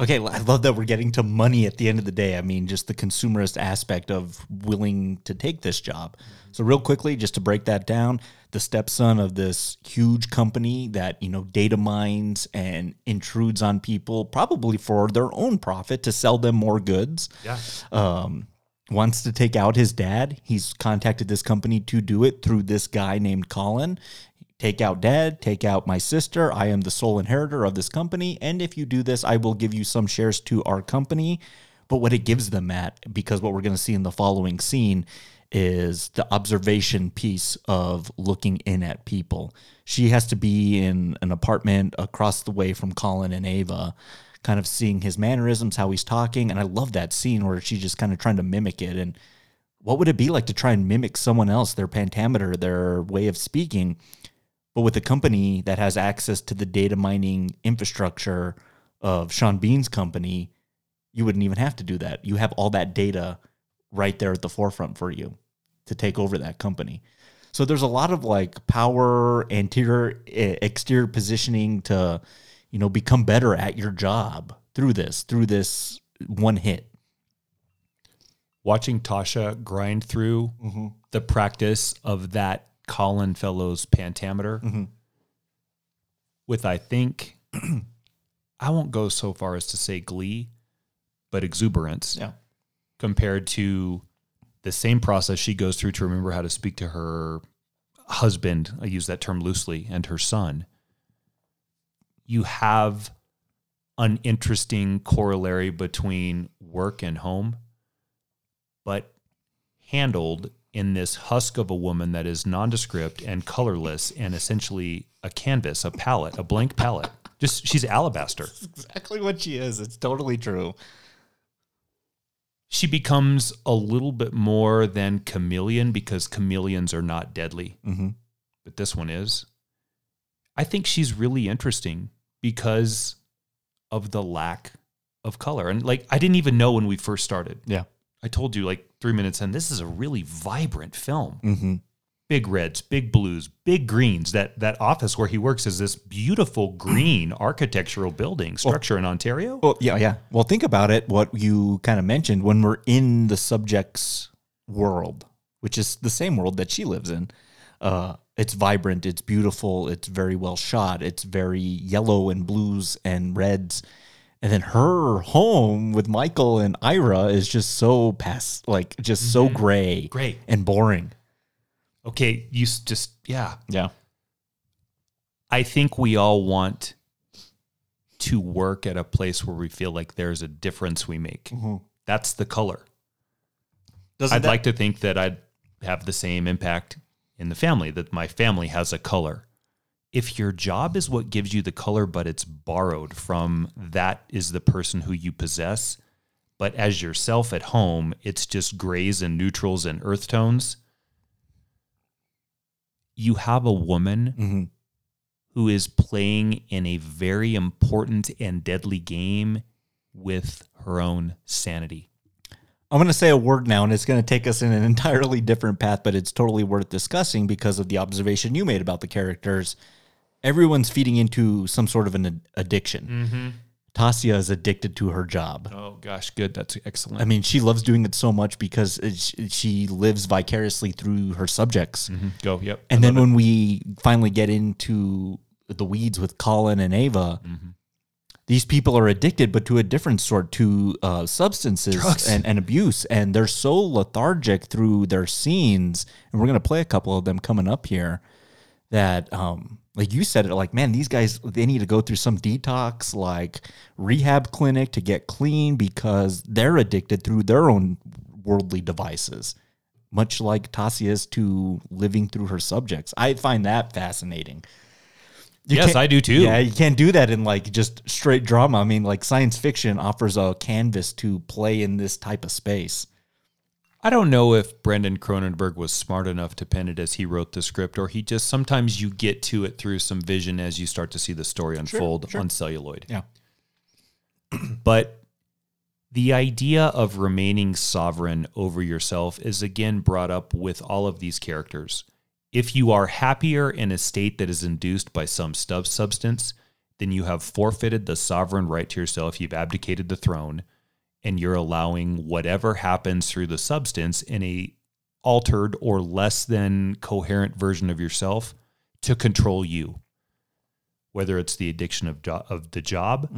Okay, I love that we're getting to money at the end of the day. I mean, just the consumerist aspect of willing to take this job. So, real quickly, just to break that down, the stepson of this huge company that, you know, data mines and intrudes on people, probably for their own profit to sell them more goods. yeah Um, wants to take out his dad. He's contacted this company to do it through this guy named Colin. Take out dad, take out my sister. I am the sole inheritor of this company. And if you do this, I will give you some shares to our company. But what it gives them, Matt, because what we're going to see in the following scene is the observation piece of looking in at people. She has to be in an apartment across the way from Colin and Ava, kind of seeing his mannerisms, how he's talking. And I love that scene where she's just kind of trying to mimic it. And what would it be like to try and mimic someone else, their pentameter, their way of speaking, but with a company that has access to the data mining infrastructure of Sean Bean's company? you wouldn't even have to do that. You have all that data right there at the forefront for you to take over that company. So there's a lot of like power, anterior, exterior positioning to, you know, become better at your job through this, through this one hit. Watching Tasha grind through mm-hmm. the practice of that Colin Fellows pentameter mm-hmm. with, I think, <clears throat> I won't go so far as to say glee, but exuberance. Yeah. compared to the same process she goes through to remember how to speak to her husband, I use that term loosely, and her son, you have an interesting corollary between work and home, but handled in this husk of a woman that is nondescript and colorless and essentially a canvas, a palette, a blank palette. Just she's alabaster. Exactly what she is. It's totally true. she becomes a little bit more than chameleon because chameleons are not deadly, Mhm. but this one is. I think she's really interesting because of the lack of color. And like, I didn't even know when we first started. Yeah. I told you like three minutes in, this is a really vibrant film. Mm-hmm. Big reds, big blues, big greens. That that office where he works is this beautiful <clears throat> green architectural building structure in Ontario. Well, yeah, yeah. Well, think about it. What you kind of mentioned when we're in the subject's world, which is the same world that she lives in. Uh, it's vibrant. It's beautiful. It's very well shot. It's very yellow and blues and reds. And then her home with Michael and Ira is just so past, like just so mm-hmm. gray, Great. and boring. Okay, you just yeah. Yeah. I think we all want to work at a place where we feel like there's a difference we make. Mm-hmm. That's the color. Doesn't I'd that- like to think that I'd have the same impact in the family, that my family has a color. If your job is what gives you the color, but it's borrowed from that is the person who you possess, but as yourself at home, it's just grays and neutrals and earth tones, you have a woman Mhm. who is playing in a very important and deadly game with her own sanity. I'm going to say a word now, and it's going to take us in an <laughs> entirely different path, but it's totally worth discussing because of the observation you made about the characters. Everyone's feeding into some sort of an ad- addiction. Tasya is addicted to her job. Oh gosh, good. That's excellent. I mean, she loves doing it so much because it, she lives vicariously through her subjects. Go. Yep. And then when we finally get into the weeds with Colin and Ava, these people are addicted, but to a different sort, to uh, substances and, and abuse. And they're so lethargic through their scenes. And we're going to play a couple of them coming up here that, um, like you said it, like, man, these guys, they need to go through some detox, like rehab clinic to get clean because they're addicted through their own worldly devices much like Tasya is to living through her subjects. I find that fascinating. You Yes, I do too. Yeah, you can't do that in like just straight drama. I mean, like science fiction offers a canvas to play in this type of space. I don't know if Brandon Cronenberg was smart enough to pen it as he wrote the script, or he just sometimes you get to it through some vision as you start to see the story unfold on celluloid. Yeah. <clears throat> But the idea of remaining sovereign over yourself is again brought up with all of these characters. If you are happier in a state that is induced by some stub substance, then you have forfeited the sovereign right to yourself. You've abdicated the throne, and you're allowing whatever happens through the substance in a altered or less than coherent version of yourself to control you. Whether it's the addiction of of the job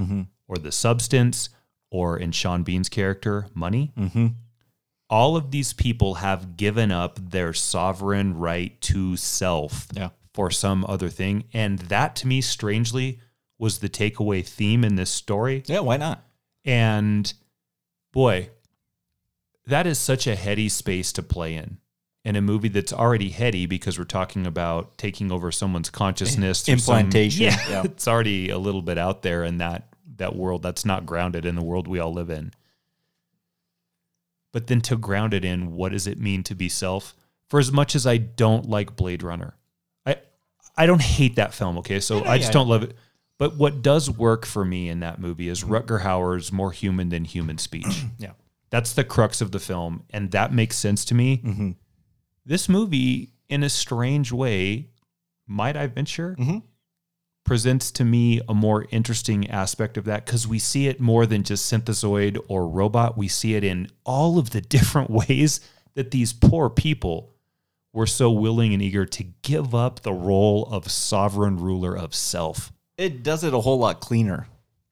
or the substance, or in Sean Bean's character, money. Mm-hmm. All of these people have given up their sovereign right to self Yeah. for some other thing. And that to me, strangely, was the takeaway theme in this story. Yeah, why not? And boy, that is such a heady space to play in. In a movie that's already heady because we're talking about taking over someone's consciousness, through some- Implantation, yeah, yeah. <laughs> it's already a little bit out there in that that world that's not grounded in the world we all live in. But then to ground it in, what does it mean to be self? For as much as I don't like Blade Runner, I I don't hate that film. Okay, so Yeah, I just yeah. don't love it. But what does work for me in that movie is Rutger Hauer's more human than human speech. <clears throat> Yeah. That's the crux of the film, and that makes sense to me. Mm-hmm. This movie, in a strange way, might I venture, presents to me a more interesting aspect of that because we see it more than just synthezoid or robot. We see it in all of the <laughs> different ways that these poor people were so willing and eager to give up the role of sovereign ruler of self. It does it a whole lot cleaner.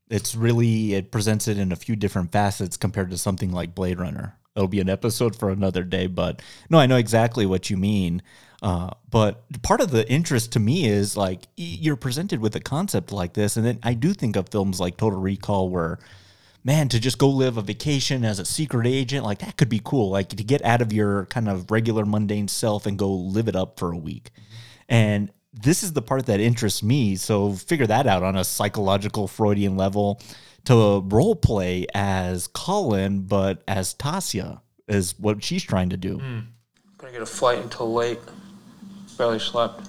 It's really it presents it in a few different facets compared to something like Blade Runner. It'll be an episode for another day, but no, I know exactly what you mean. Uh, but part of the interest to me is like you're presented with a concept like this, and then I do think of films like Total Recall, where man, to just go live a vacation as a secret agent, like that could be cool. Like to get out of your kind of regular mundane self and go live it up for a week. And this is the part that interests me. So figure that out on a psychological Freudian level to role play as Colin, but as Tasya is what she's trying to do. Hmm. Gonna get a flight until late. Barely slept.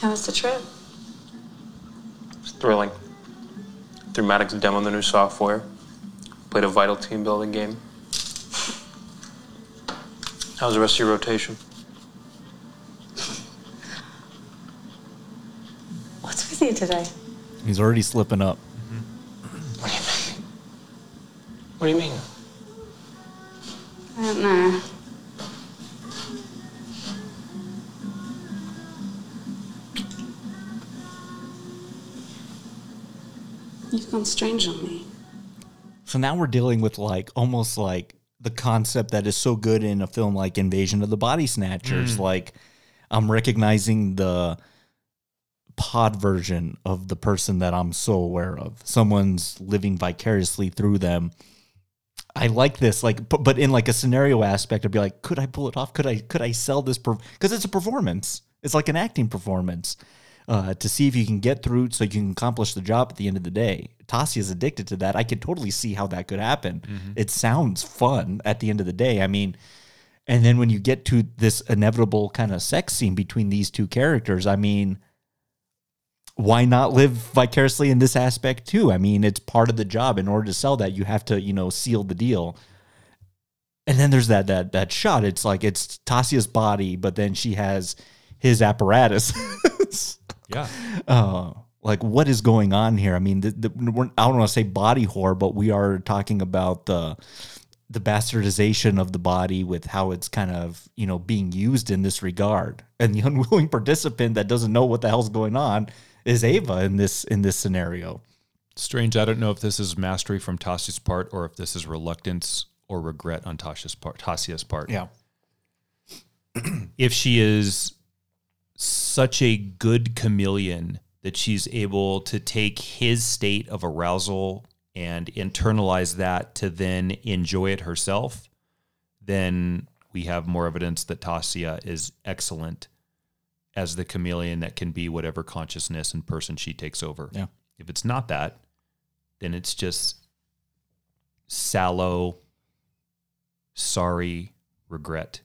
How was the trip? It's thrilling. Through Maddox demo the new software. Played a vital team building game. How's the rest of your rotation? What's with you today? He's already slipping up. What do you mean? What do you mean? I don't know. You've gone strange on me. So now we're dealing with like almost like the concept that is so good in a film like Invasion of the Body Snatchers. Mm. Like I'm recognizing the pod version of the person that I'm so aware of. Someone's living vicariously through them. I like this, like, but, but in like a scenario aspect, I'd be like, could I pull it off? Could I could I sell this? Because it's a performance. It's like an acting performance uh, to see if you can get through, so you can accomplish the job at the end of the day. Tasya is addicted to that. I could totally see how that could happen. It sounds fun at the end of the day. I mean, and then when you get to this inevitable kind of sex scene between these two characters, I mean, why not live vicariously in this aspect too? I mean, it's part of the job. In order to sell that, you have to, you know, seal the deal. And then there's that that that shot. It's like it's Tasya's body, but then she has his apparatus. <laughs> Yeah. uh, like what is going on here? I mean, the, the, we're, I don't want to say body horror, but we are talking about the the bastardization of the body with how it's kind of you know being used in this regard, and the <laughs> unwilling participant that doesn't know what the hell's going on is Ava in this in this scenario. Strange. I don't know if this is mastery from Tasya's part or if this is reluctance or regret on Tasha's part, Tasya's part. Yeah. <clears throat> if she is such a good chameleon that she's able to take his state of arousal and internalize that to then enjoy it herself, then we have more evidence that Tasya is excellent as the chameleon that can be whatever consciousness and person she takes over. Yeah. If it's not that, then it's just sallow, sorry regret.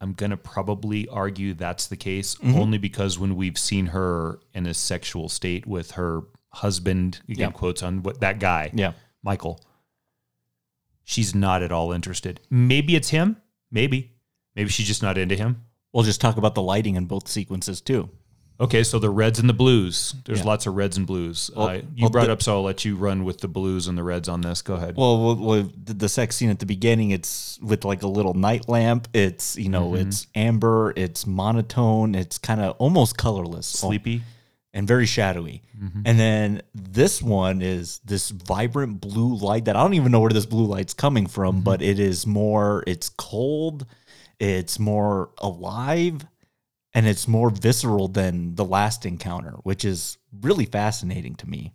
I'm going to probably argue that's the case mm-hmm. only because when we've seen her in a sexual state with her husband, again, Yeah. quotes on what that guy, Yeah. Michael, she's not at all interested. Maybe it's him. Maybe. Maybe she's just not into him. We'll just talk about the lighting in both sequences too. Okay, so the reds and the blues. There's Yeah. lots of reds and blues. Well- uh, you well, brought the- up, so I'll let you run with the blues and the reds on this. Go ahead. Well, well, well the, the sex scene at the beginning, it's with like a little night lamp. It's you know, it's amber. It's monotone. It's kind of almost colorless, Sleepy. and very shadowy. And then this one is this vibrant blue light that I don't even know where this blue light's coming from, but it is more. It's cold. It's more alive. And it's more visceral than the last encounter, which is really fascinating to me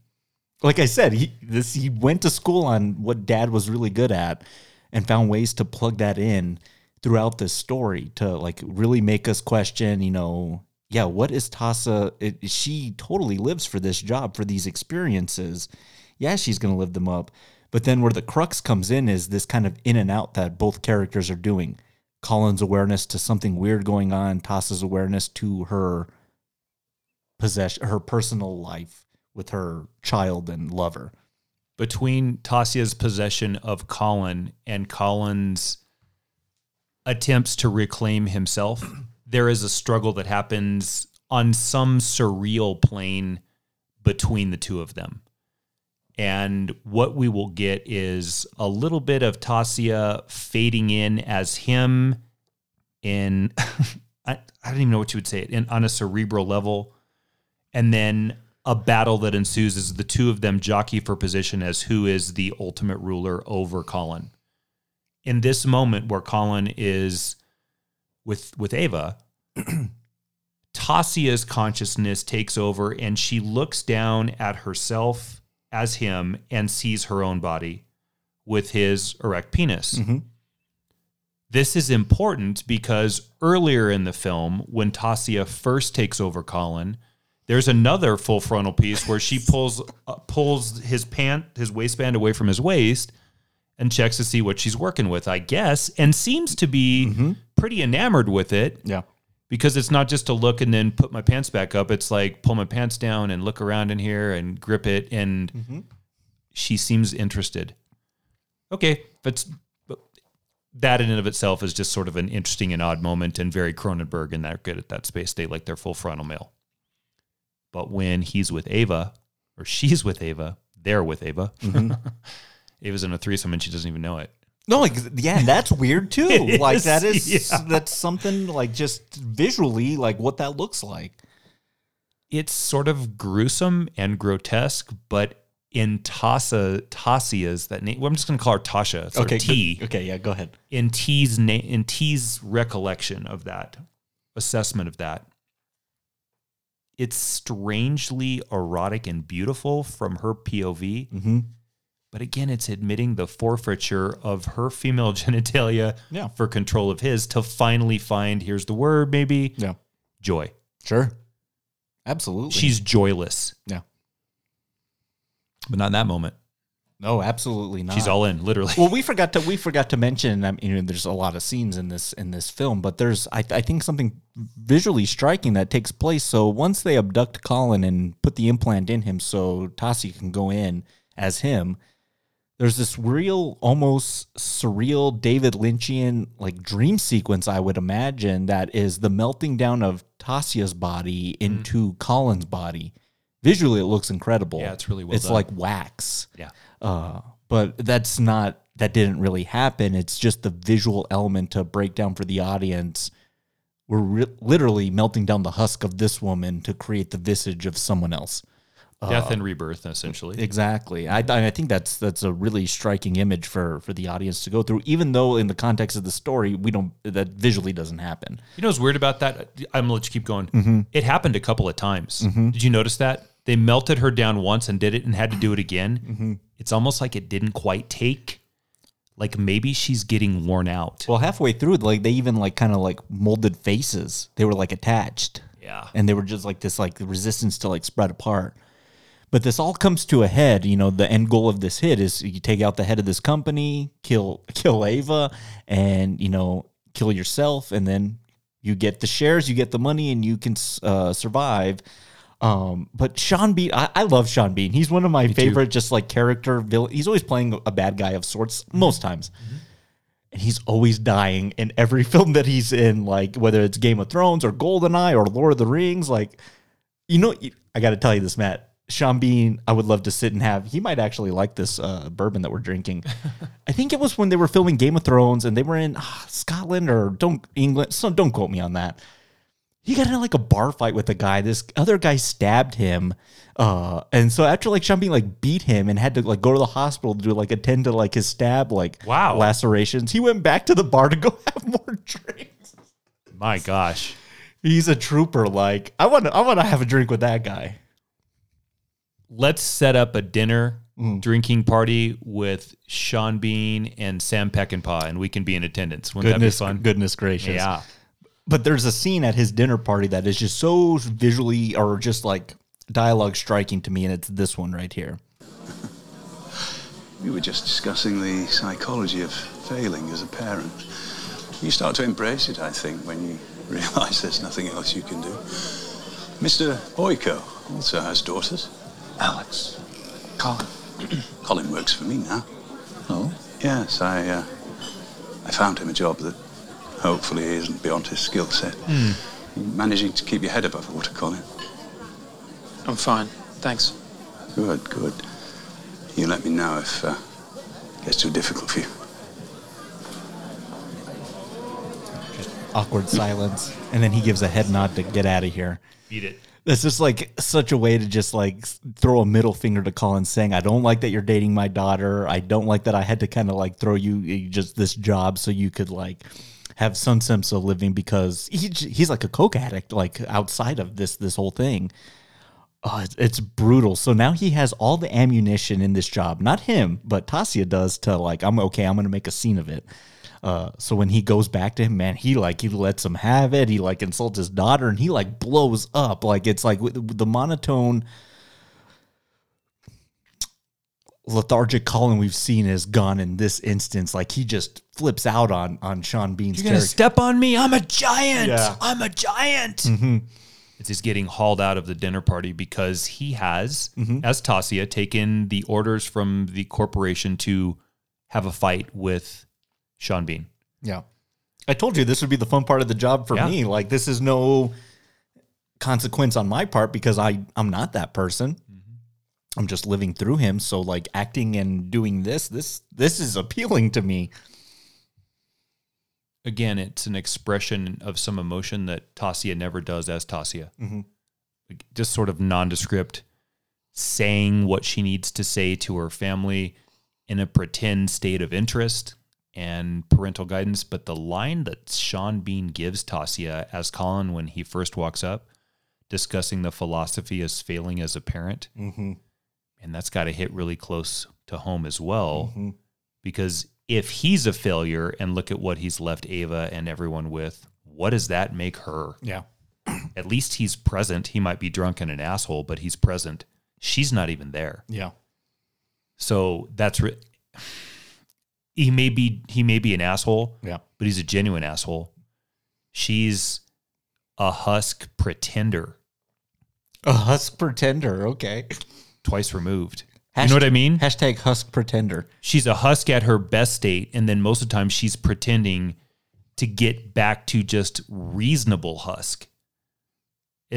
like I said, he this he went to school on what dad was really good at and found ways to plug that in throughout this story to like really make us question, you know, yeah, what is Tasa? It, she totally lives for this job, for these experiences. Yeah, she's going to live them up. But then where the crux comes in is this kind of in and out that both characters are doing. Colin's awareness to something weird going on, Tasa's awareness to her possession, her personal life with her child and lover. between Tasya's possession of Colin and Colin's attempts to reclaim himself, <clears throat> there is a struggle that happens on some surreal plane between the two of them. And what we will get is a little bit of Tasya fading in as him in, <laughs> I, I don't even know what you would say in, on a cerebral level and then a battle that ensues as the two of them jockey for position as who is the ultimate ruler over Colin. In this moment where Colin is with with Ava, <clears throat> Tasya's consciousness takes over and she looks down at herself as him and sees her own body with his erect penis. This is important because earlier in the film, when Tasya first takes over Colin, there's another full frontal piece where she pulls uh, pulls his pant his waistband away from his waist and checks to see what she's working with, I guess, and seems to be pretty enamored with it Yeah. Because it's not just to look and then put my pants back up. It's like pull my pants down and look around in here and grip it, and mm-hmm. she seems interested. Okay, but that in and of itself is just sort of an interesting and odd moment, and very Cronenberg, and they're good at that space. They like their full frontal male. But when he's with Ava, or she's with Ava, they're with Ava. Mm-hmm. <laughs> Ava's in a threesome and she doesn't even know it. No, like yeah, and that's weird too. <laughs> It like is, that is yeah. that's something like just visually like what that looks like. it's sort of gruesome and grotesque, but in Tasa Tasya's that name, well, I'm just going to call her Tasha. It's okay, T. good. Okay, yeah, go ahead. In T's name, in T's recollection of that assessment of that, it's strangely erotic and beautiful from her POV. Mm-hmm. But again, it's admitting the forfeiture of her female <laughs> genitalia Yeah. for control of his to finally find, here's the word, maybe Yeah. joy. Sure. Absolutely. She's joyless, yeah. but not in that moment. No, absolutely not. She's all in, literally. well, we forgot to we forgot to mention. I mean, you know, there's a lot of scenes in this in this film, but there's I, I think something visually striking that takes place. So once they abduct Colin and put the implant in him, so Tassi can go in as him. There's this real, almost surreal David Lynchian like dream sequence. I would imagine that is the melting down of Tasya's body into Colin's body. Visually, it looks incredible. Yeah, it's really well It's done. like wax. yeah. Uh, but that's not that didn't really happen. It's just the visual element to break down for the audience. We're ri- literally melting down the husk of this woman to create the visage of someone else. Death and rebirth, essentially. Exactly. I, I think that's that's a really striking image for for the audience to go through. Even though in the context of the story, we don't that visually doesn't happen. You know what's weird about that? I'm gonna let you keep going. Mm-hmm. It happened a couple of times. Did you notice that? They melted her down once and did it and had to do it again. Mm-hmm. It's almost like it didn't quite take. Like maybe she's getting worn out. Well, halfway through, like they even like kind of like molded faces. They were like attached. Yeah. and they were just like this like resistance to like spread apart but this all comes to a head you know the end goal of this hit is you take out the head of this company kill <laughs> kill ava and you know kill yourself and then you get the shares you get the money and you can uh, survive um, but Sean Bean, I, I love Sean Bean. He's one of my favorite, just like character villain. He's always playing a bad guy of sorts, most times and he's always dying in every <laughs> film that he's in, like whether it's Game of Thrones or Goldeneye or Lord of the Rings. Like, you know, I got to tell you this, Matt. Sean Bean, I would love to sit and have. He might actually like this uh, bourbon that we're drinking. <laughs> I think it was when they were filming Game of Thrones and they were in ah, Scotland or don't England. So don't quote me on that. He got in like a bar fight with a guy. This other guy stabbed him, uh, and so after like Sean Bean like beat him and had to like go to the hospital to do like attend to like his stab like Wow. lacerations. He went back to the bar to go <laughs> have more drinks. My gosh. He's a trooper. Like I want to, I want to have a drink with that guy. Let's set up a dinner Mm. drinking party with Sean Bean and Sam Peckinpah, and we can be in attendance. Wouldn't Goodness, that be fun? goodness gracious. Yeah. But there's a scene at his dinner party that is just so visually or just like dialogue striking to me, and it's this one right here. We were just discussing the psychology of failing as a parent. You start to embrace it, I think, when you <laughs> realise there's nothing else you can do. Mr. Boyko also has daughters. Alex. Colin. <clears throat> Colin works for me now. Oh? Yes, I, uh, I found him a job that hopefully isn't beyond his skill set. You Managing to keep your head above water, Colin. I'm fine. Thanks. Good, good. You let me know if uh, it gets too difficult for you. Awkward silence, and then he gives a head nod to get out of here. Beat it. That's just like such a way to just like throw a middle finger to Colin, saying, "I don't like that you're dating my daughter. I don't like that I had to kind of like throw you just this job so you could like have some sense of living because he he's like a coke addict, like outside of this this whole thing. Oh, it's, it's brutal. So now he has all the ammunition in this job. Not him, but Tasya does to like, I'm okay. I'm gonna make a scene of it. Uh, so when he goes back to him, man, he like he lets him have it. He like insults his daughter, and he like blows up. Like it's like with- with the monotone, lethargic Colin we've seen is gone in this instance. Like he just flips out on on Sean Bean's You're gonna character. step on me? I'm a giant. Yeah. I'm a giant. Mhm. It's he's getting hauled out of the dinner party because he has, as Tasya, taken the orders from the corporation to have a fight with Sean Bean. Yeah. I told you this would be the fun part of the job for Yeah. me. Like this is no consequence on my part because I I'm not that person. I'm just living through him. So like acting and doing this, this this is appealing to me. Again, it's an expression of some emotion that Tasya never does as Tasya. Mhm. Like, Just sort of nondescript, saying what she needs to say to her family in a pretend state of interest and parental guidance. But the line that Sean Bean gives Tasya as Colin when he first walks up, discussing the philosophy as failing as a parent, Mm-hmm. and that's got to hit really close to home as well Mhm. because if he's a failure and look at what he's left Ava and everyone with, what does that make her? Yeah. <clears throat> At least he's present. He might be drunk and an asshole, but he's present. She's not even there. Yeah. So that's re- he may be he may be an asshole, Yeah. but he's a genuine asshole. She's a husk pretender, A husk pretender. Okay. twice removed. you know what I mean? Hashtag husk pretender. she's a husk at her best state and then most of the time she's pretending to get back to just reasonable husk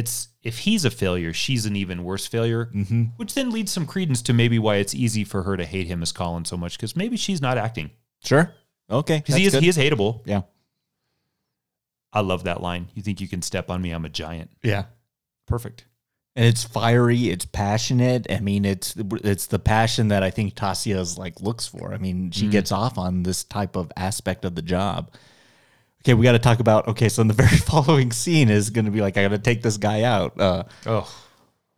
it's if he's a failure she's an even worse failure Mm-hmm. which then leads some credence to maybe why it's easy for her to hate him as colin so much because maybe she's not acting Sure. Okay. because he is good. he is hateable Yeah. i love that line you think you can step on me i'm a giant Yeah. perfect and it's fiery it's passionate i mean it's it's the passion that i think tasya's like looks for i mean she Mm. gets off on this type of aspect of the job okay we got to talk about okay so in the <laughs> very following scene is going to be like i gotta take this guy out uh oh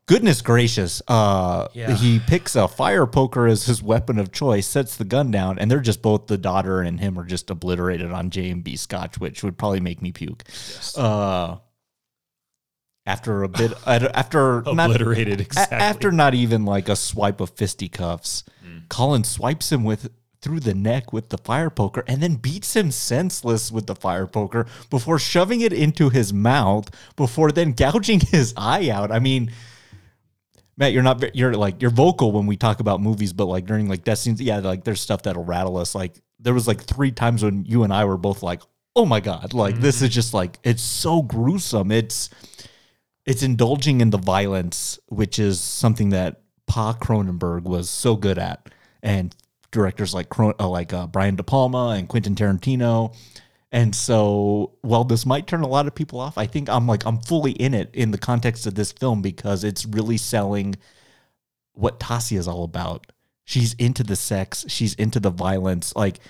goodness gracious uh Yeah. he picks a fire poker as his weapon of choice sets the gun down and they're just both the daughter and him are just obliterated on j&b scotch which would probably make me puke uh after a bit <laughs> after Obliterated, a- exactly. after not even like a swipe of fisticuffs colin swipes him with through the neck with the fire poker and then beats him senseless with the fire poker before shoving it into his mouth before then gouging <laughs> his eye out i mean Matt, you're not you're like you're vocal when we talk about movies, but like during like death scenes, yeah, like there's stuff that'll rattle us. Like there was like three times when you and I were both like, "Oh my god!" Like this is mm-hmm. just like it's so gruesome. It's it's indulging in the violence, which is something that Pa Cronenberg was so good at, and directors like uh, like uh, Brian De Palma and Quentin Tarantino. And so, while this might turn a lot of people off, I think I'm like I'm fully in it in the context of this film because it's really selling what Tasya is all about. She's into the sex, she's into the violence. Like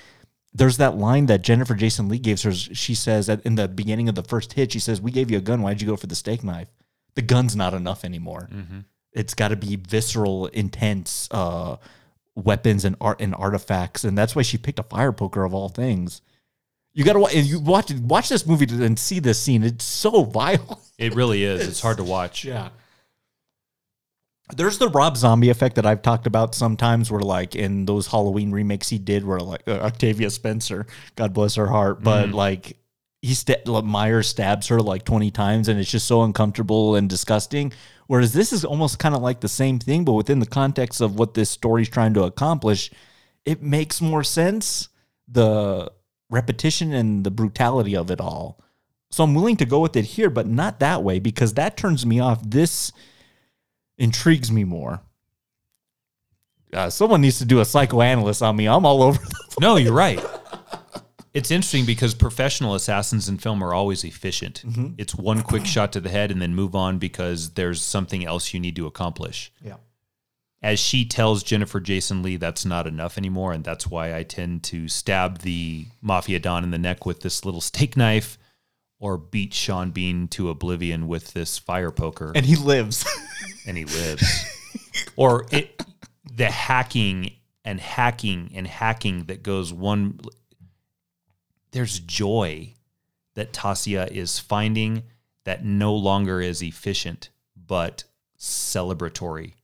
there's that line that Jennifer Jason Leigh gives her. She says that in the beginning of the first hit, she says, "We gave you a gun. Why'd you go for the steak knife? The gun's not enough anymore. It's got to be visceral, intense uh, weapons and art and artifacts, and that's why she picked a fire poker of all things. You got to watch. You watch watch this movie and see this scene. It's so <laughs> vile. it really is it's hard to watch Yeah. There's the Rob Zombie effect that I've talked about sometimes, where like in those Halloween remakes he did, where like uh, Octavia Spencer, God bless her heart, but Mhm. like he like, Myers stabs her like 20 times and it's just so uncomfortable and disgusting. Whereas this is almost kind of like the same thing, but within the context of what this story's trying to accomplish, it makes more sense. The repetition and the brutality of it all. So I'm willing to go with it here, but not that way because that turns me off. This intrigues me more. Uh, someone needs to do a psychoanalyst on me. I'm all over. No, you're right. It's interesting because professional assassins in film are always efficient. Mhm. It's one quick shot to the head and then move on because there's something else you need to accomplish. Yeah. As she tells Jennifer Jason Leigh, that's not enough anymore. And that's why I tend to stab the Mafia Don in the neck with this little steak knife or beat Sean Bean to oblivion with this fire poker. and he lives. <laughs> and he lives. or it, the hacking and hacking and hacking that goes one. There's joy that Tasya is finding that no longer is efficient, but celebratory.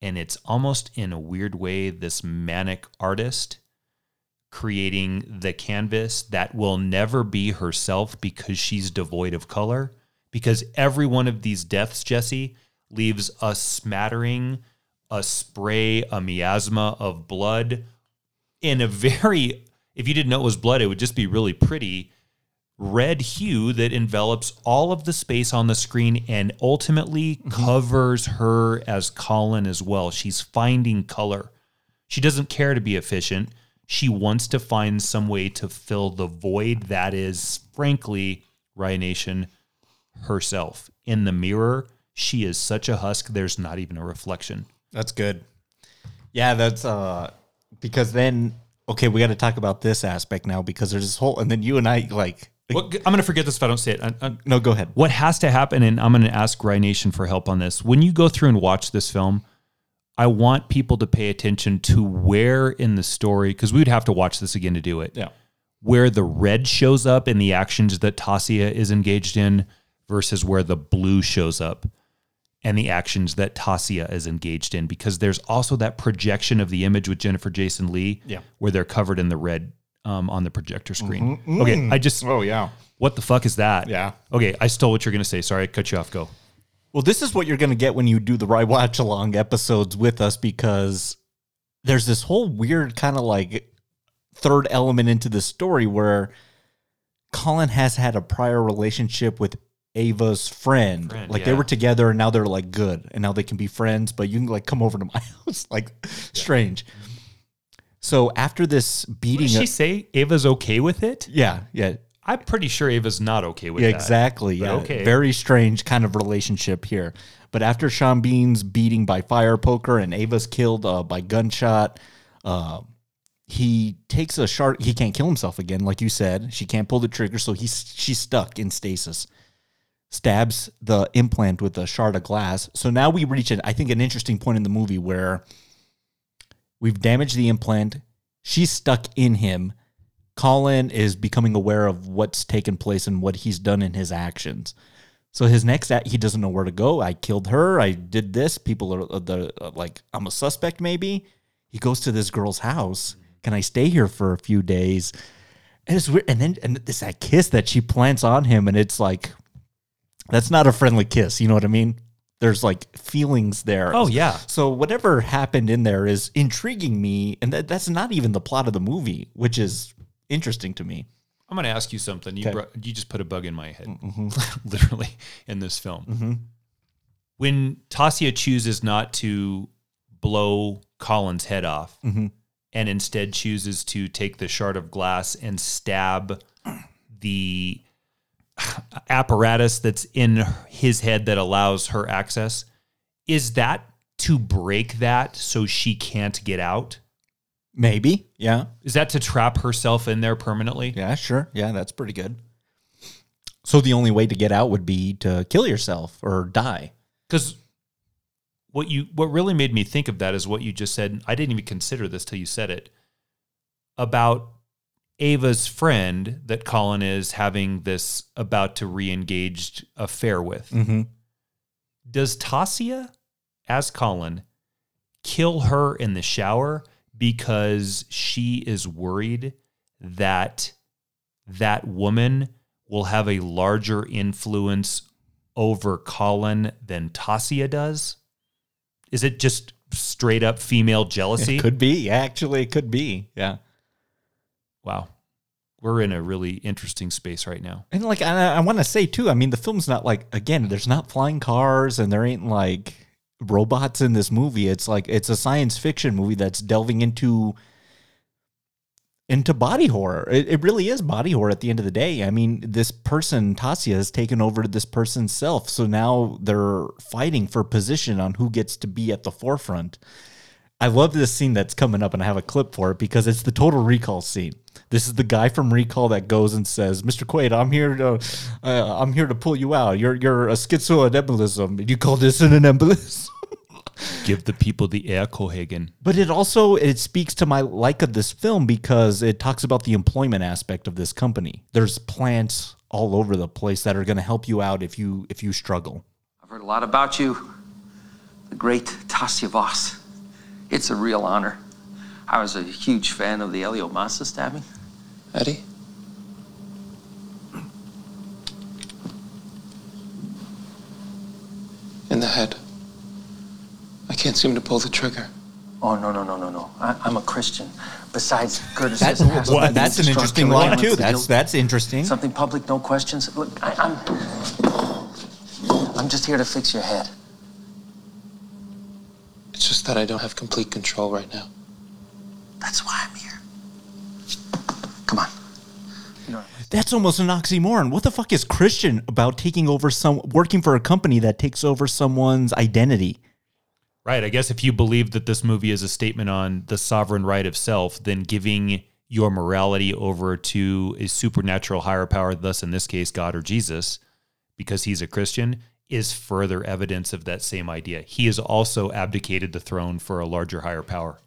And it's almost in a weird way this manic artist creating the canvas that will never be herself because she's devoid of color. Because every one of these deaths, Jesse, leaves a smattering, a spray, a miasma of blood in a very, if you didn't know it was blood, it would just be really pretty red hue that envelops all of the space on the screen and ultimately covers her as Colin as well. She's finding color. She doesn't care to be efficient. She wants to find some way to fill the void that is, frankly, Ryan Nation herself. In the mirror, she is such a husk, there's not even a reflection. That's good. Yeah, that's uh because then okay, we got to talk about this aspect now because there's this whole and then you and I like What, I'm going to forget this if I don't say it. I- I- no, go ahead. what has to happen, and I'm going to ask Rye Nation for help on this. When you go through and watch this film, I want people to pay attention to where in the story, because we would have to watch this again to do it. Yeah. Where the red shows up in the actions that Tasya is engaged in versus where the blue shows up and the actions that Tasya is engaged in, because there's also that projection of the image with Jennifer Jason Leigh, Yeah. where they're covered in the red um, on the projector screen. Mhm. Okay, Mm. I just Oh yeah. what the fuck is that? Yeah. Okay, I stole what you're gonna say. Sorry, I cut you off. Go. Well, this is what you're going to get when you do the <laughs> Rye Watch Along episodes with us because there's this whole weird kind of like third element into the story where Colin has had a prior relationship with Ava's friend. Friend, like they were together and now they're like good and now they can be friends, but you can like come over to my <laughs> house. Like strange. So after this What beating, did she of- say? Ava's okay with it? yeah, yeah, I'm pretty sure Ava's not okay with yeah, that. exactly. Yeah, okay. very strange kind of relationship here. But after Sean Bean's beating by fire poker and Ava's killed uh, by gunshot, uh, he takes a shark. He can't kill himself again, like you said. She can't pull the trigger, so he's she's stuck in stasis. Stabs the implant with a shard of glass. So now we reach, an, I think, an interesting point in the movie where we've damaged the implant. She's stuck in him. Colin is becoming aware of what's taken place and what he's done in his actions. So his next act, he doesn't know where to go. I killed her. I did this. People are uh, the uh, like I'm a suspect. Maybe he goes to this girl's house. Can I stay here for a few days? And it's weird. And then and it's that kiss that she plants on him, and it's like that's not a friendly kiss. You know what I mean? There's like feelings there. Oh, yeah. So whatever happened in there is intriguing me, and that, that's not even the plot of the movie, which is interesting to me. I'm gonna ask you something. You Okay. brought, you just put a bug in my head, Mhm. <laughs> literally, in this film. Mm-hmm. When Tasya chooses not to blow Colin's head off, Mhm. and instead chooses to take the shard of glass and stab the apparatus that's in his head that allows her access, is that to break that so she can't get out? Maybe, yeah, Is that to trap herself in there permanently? yeah, sure, yeah, that's pretty good. So the only way to get out would be to kill yourself or die. Because what you what really made me think of that is what you just said. I didn't even consider this till you said it about Ava's friend that Colin is having this about to re-engaged affair with. Mm-hmm. Does Tasya, as Colin, kill her in the shower because she is worried that that woman will have a larger influence over Colin than Tasya does? Is it just straight up female jealousy? It could be. Actually, it could be. Yeah. Wow. We're in a really interesting space right now. And like I, I want to say too, I mean the film's not like again, there's not flying cars and there ain't like robots in this movie. It's like it's a science fiction movie that's delving into into body horror. It, it really is body horror at the end of the day. I mean, this person Tasya has taken over this person's self, so now they're fighting for position on who gets to be at the forefront. I love this scene that's coming up, and I have a clip for it because it's the total recall scene. This is the guy from Recall that goes and says, "Mr. Quaid, I'm here to, uh, I'm here to pull you out. You're you're a schizoid embolism. You call this an embolism?" <laughs> Give the people the air, Cohagen. But it also it speaks to my like of this film because it talks about the employment aspect of this company. There's plants all over the place that are going to help you out if you if you struggle. I've heard a lot about you, the great Tasya Vos. It's a real honor. I was a huge fan of the Elio Massa stabbing. Eddie? In the head. I can't seem to pull the trigger. Oh no no no no no! I, I'm a Christian. Besides, Curtis That's, says has to well, that's an interesting line too. That's that's interesting. Something public, no questions. Look, I, I'm. I'm just here to fix your head. It's just that I don't have complete control right now. That's why I'm here. Come on. That's almost an oxymoron. What the fuck is Christian about taking over some working for a company that takes over someone's identity? Right. I guess if you believe that this movie is a statement on the sovereign right of self, then giving your morality over to a supernatural higher power, thus in this case, God or Jesus, because he's a Christian, is further evidence of that same idea. He has also abdicated the throne for a larger, higher power.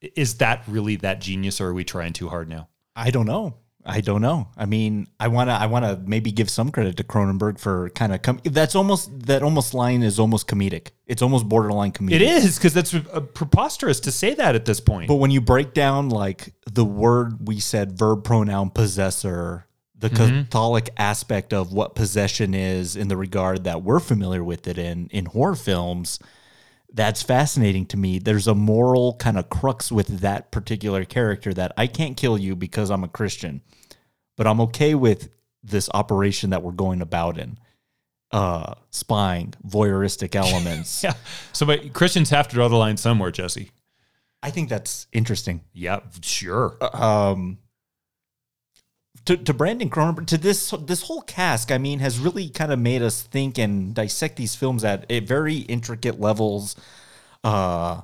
Is that really that genius, or are we trying too hard now? I don't know. I don't know. I mean, I want to I want to maybe give some credit to Cronenberg for kind of com- that's almost that almost line is almost comedic. It's almost borderline comedic. It is because that's uh, preposterous to say that at this point. But when you break down like the word we said verb pronoun possessor, the Mhm. Catholic aspect of what possession is in the regard that we're familiar with it in in horror films, that's fascinating to me. There's a moral kind of crux with that particular character that I can't kill you because I'm a Christian, but I'm okay with this operation that we're going about in. Uh, spying, voyeuristic <laughs> elements. yeah. So, but Christians have to draw the line somewhere, Jesse. I think that's interesting. Yeah, sure. Um, to, to Brandon Cronenberg, to this this whole cast, I mean, has really kind of made us think and dissect these films at, very intricate levels. Uh,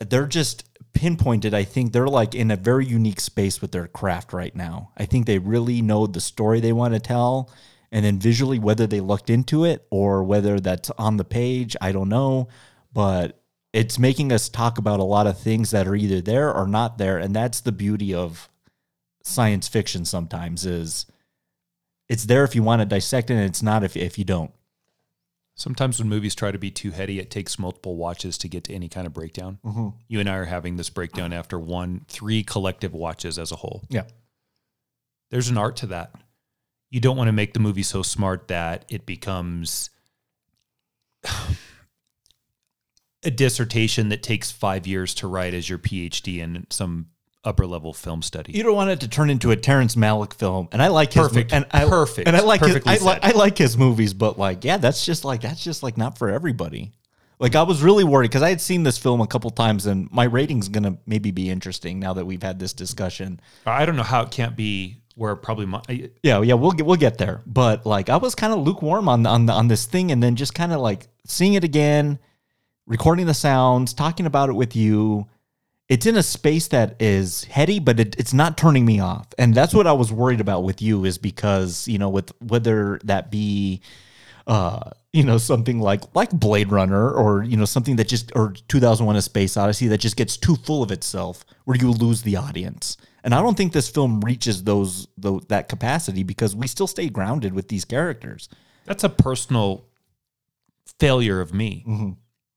they're just pinpointed. I think they're like in a very unique space with their craft right now. I think they really know the story they want to tell, and then visually, whether they looked into it or whether that's on the page, I don't know, but it's making us talk about a lot of things that are either there or not there, and that's the beauty of science fiction. Sometimes is it's there if you want to dissect it, and it's not if if you don't. Sometimes when movies try to be too heady, it takes multiple watches to get to any kind of breakdown. Mhm. You and I are having this breakdown after one, three collective watches as a whole. Yeah. There's an art to that. You don't want to make the movie so smart that it becomes <sighs> a dissertation that takes five years to write as your PhD in some upper level film study. You don't want it to turn into a Terrence Malick film, and I like his Perfect. and I, Perfect. and I like his, I, li- I like his movies, but like, yeah, that's just like that's just like not for everybody. Like I was really worried because I had seen this film a couple times, and my rating's gonna maybe be interesting now that we've had this discussion. I don't know how it can't be where probably my, Yeah, yeah, we'll get we'll get there. But like, I was kind of lukewarm on on on this thing, and then just kind of like seeing it again, recording the sounds, talking about it with you. It's in a space that is heady, but it, it's not turning me off, and that's what I was worried about with you. Is because you know, with whether that be, uh, you know, something like like Blade Runner, or you know, something that just or 2001: A Space Odyssey that just gets too full of itself, where you lose the audience. And I don't think this film reaches those, tho- that capacity because we still stay grounded with these characters. That's a personal failure of me. Mm-hmm.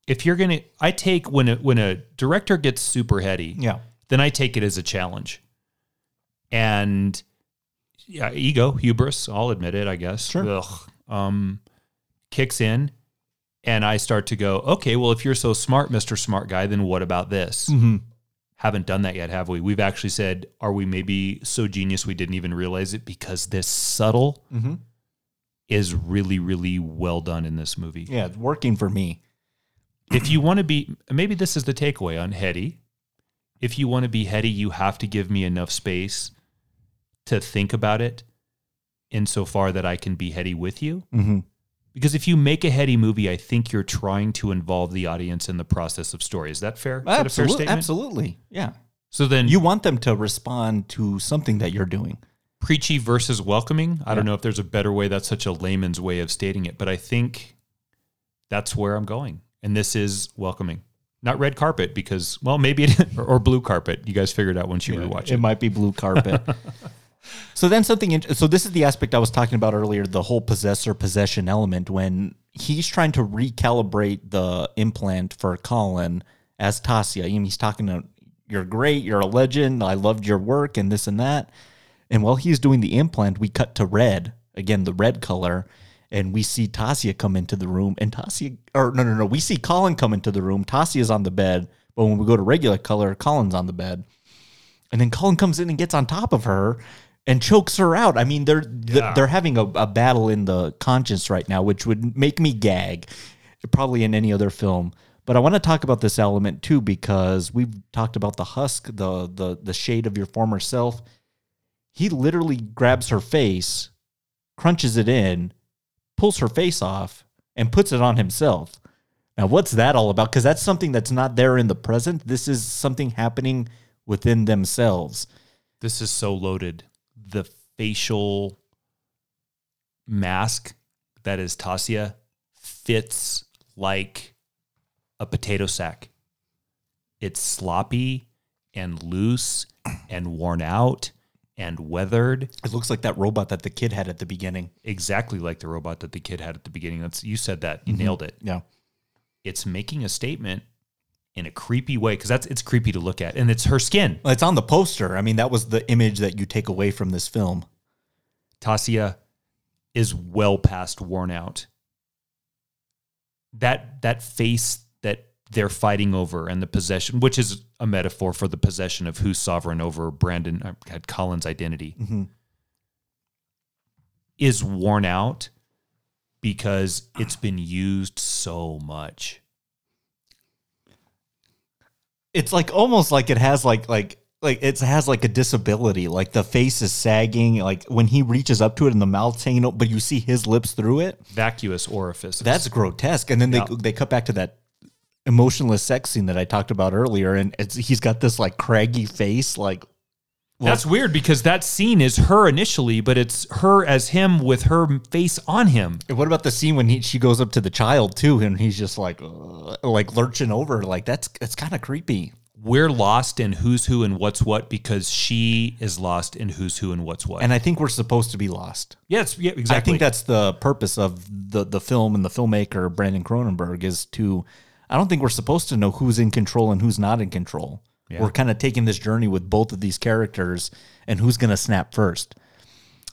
If you're gonna, I take when a when a director gets super heady, Yeah. then I take it as a challenge. And yeah, ego, hubris, I'll admit it, I guess. Sure. Ugh, um, kicks in. And I start to go, okay, well, if you're so smart, Mr. Smart Guy, then what about this? Mhm. Haven't done that yet, have we? We've actually said, are we maybe so genius we didn't even realize it? Because this subtle Mhm. is really, really well done in this movie. Yeah, it's working for me. If you want to be, maybe this is the takeaway on heady. If you want to be heady, you have to give me enough space to think about it insofar that I can be heady with you. Mhm. Because if you make a heady movie, I think you're trying to involve the audience in the process of story. Is that fair? Is that a fair Absolutely, statement? absolutely. Yeah. So then You want them to respond to something that you're doing. preachy versus welcoming. I don't know if there's a better way. That's such a layman's way of stating it, but I think that's where I'm going. And this is welcoming, not red carpet because, well, maybe it <laughs> or, or blue carpet. You guys figured out once you rewatch it. It might be blue carpet. <laughs> so then something. So this is the aspect I was talking about earlier. The whole possessor possession element when he's trying to recalibrate the implant for Colin as Tasya. I mean, he's talking to you're great, you're a legend. I loved your work and this and that. And while he's doing the implant, we cut to red again, the red color. And we see Tasya come into the room, and Tasya, or no, no, no, we see Colin come into the room. Tasya's on the bed, but when we go to regular color, Colin's on the bed. And then Colin comes in and gets on top of her and chokes her out. I mean, they're Yeah. they're having a, a battle in the conscience right now, which would make me gag, probably in any other film. But I want to talk about this element too because we've talked about the husk, the the the shade of your former self. He literally grabs her face, crunches it in, pulls her face off, and puts it on himself. Now, what's that all about? Because that's something that's not there in the present. This is something happening within themselves. This is so loaded. The facial mask that is Tasya fits like a potato sack. It's sloppy and loose and worn out and weathered. It looks like that robot that the kid had at the beginning. Exactly like the robot that the kid had at the beginning. That's you said that. You Mhm. nailed it. Yeah. It's making a statement in a creepy way because that's it's creepy to look at. And it's her skin. Well, It's on the poster. I mean, that was the image that you take away from this film. Tasya is well past worn out. That that face they're fighting over and the possession, which is a metaphor for the possession of who's sovereign over Brandon uh, had Colin's identity, Mhm. is worn out because it's been used so much. It's like almost like it has like like like it has like a disability. Like the face is sagging. Like when he reaches up to it and the mouth's hanging out, but you see his lips through it. Vacuous orifice. That's grotesque. And then they they cut back to that emotionless sex scene that I talked about earlier, and it's he's got this like craggy face, like That's weird because that scene is her initially, but it's her as him with her face on him. And what about the scene when he, she goes up to the child too, and he's just like, uh, like lurching over, like that's that's kind of creepy. we're lost in who's who and what's what because she is lost in who's who and what's what. And I think we're supposed to be lost. yes, yeah, exactly. I think that's the purpose of the the film and the filmmaker Brandon Cronenberg is to. I don't think we're supposed to know who's in control and who's not in control. Yeah. We're kind of taking this journey with both of these characters and who's going to snap first.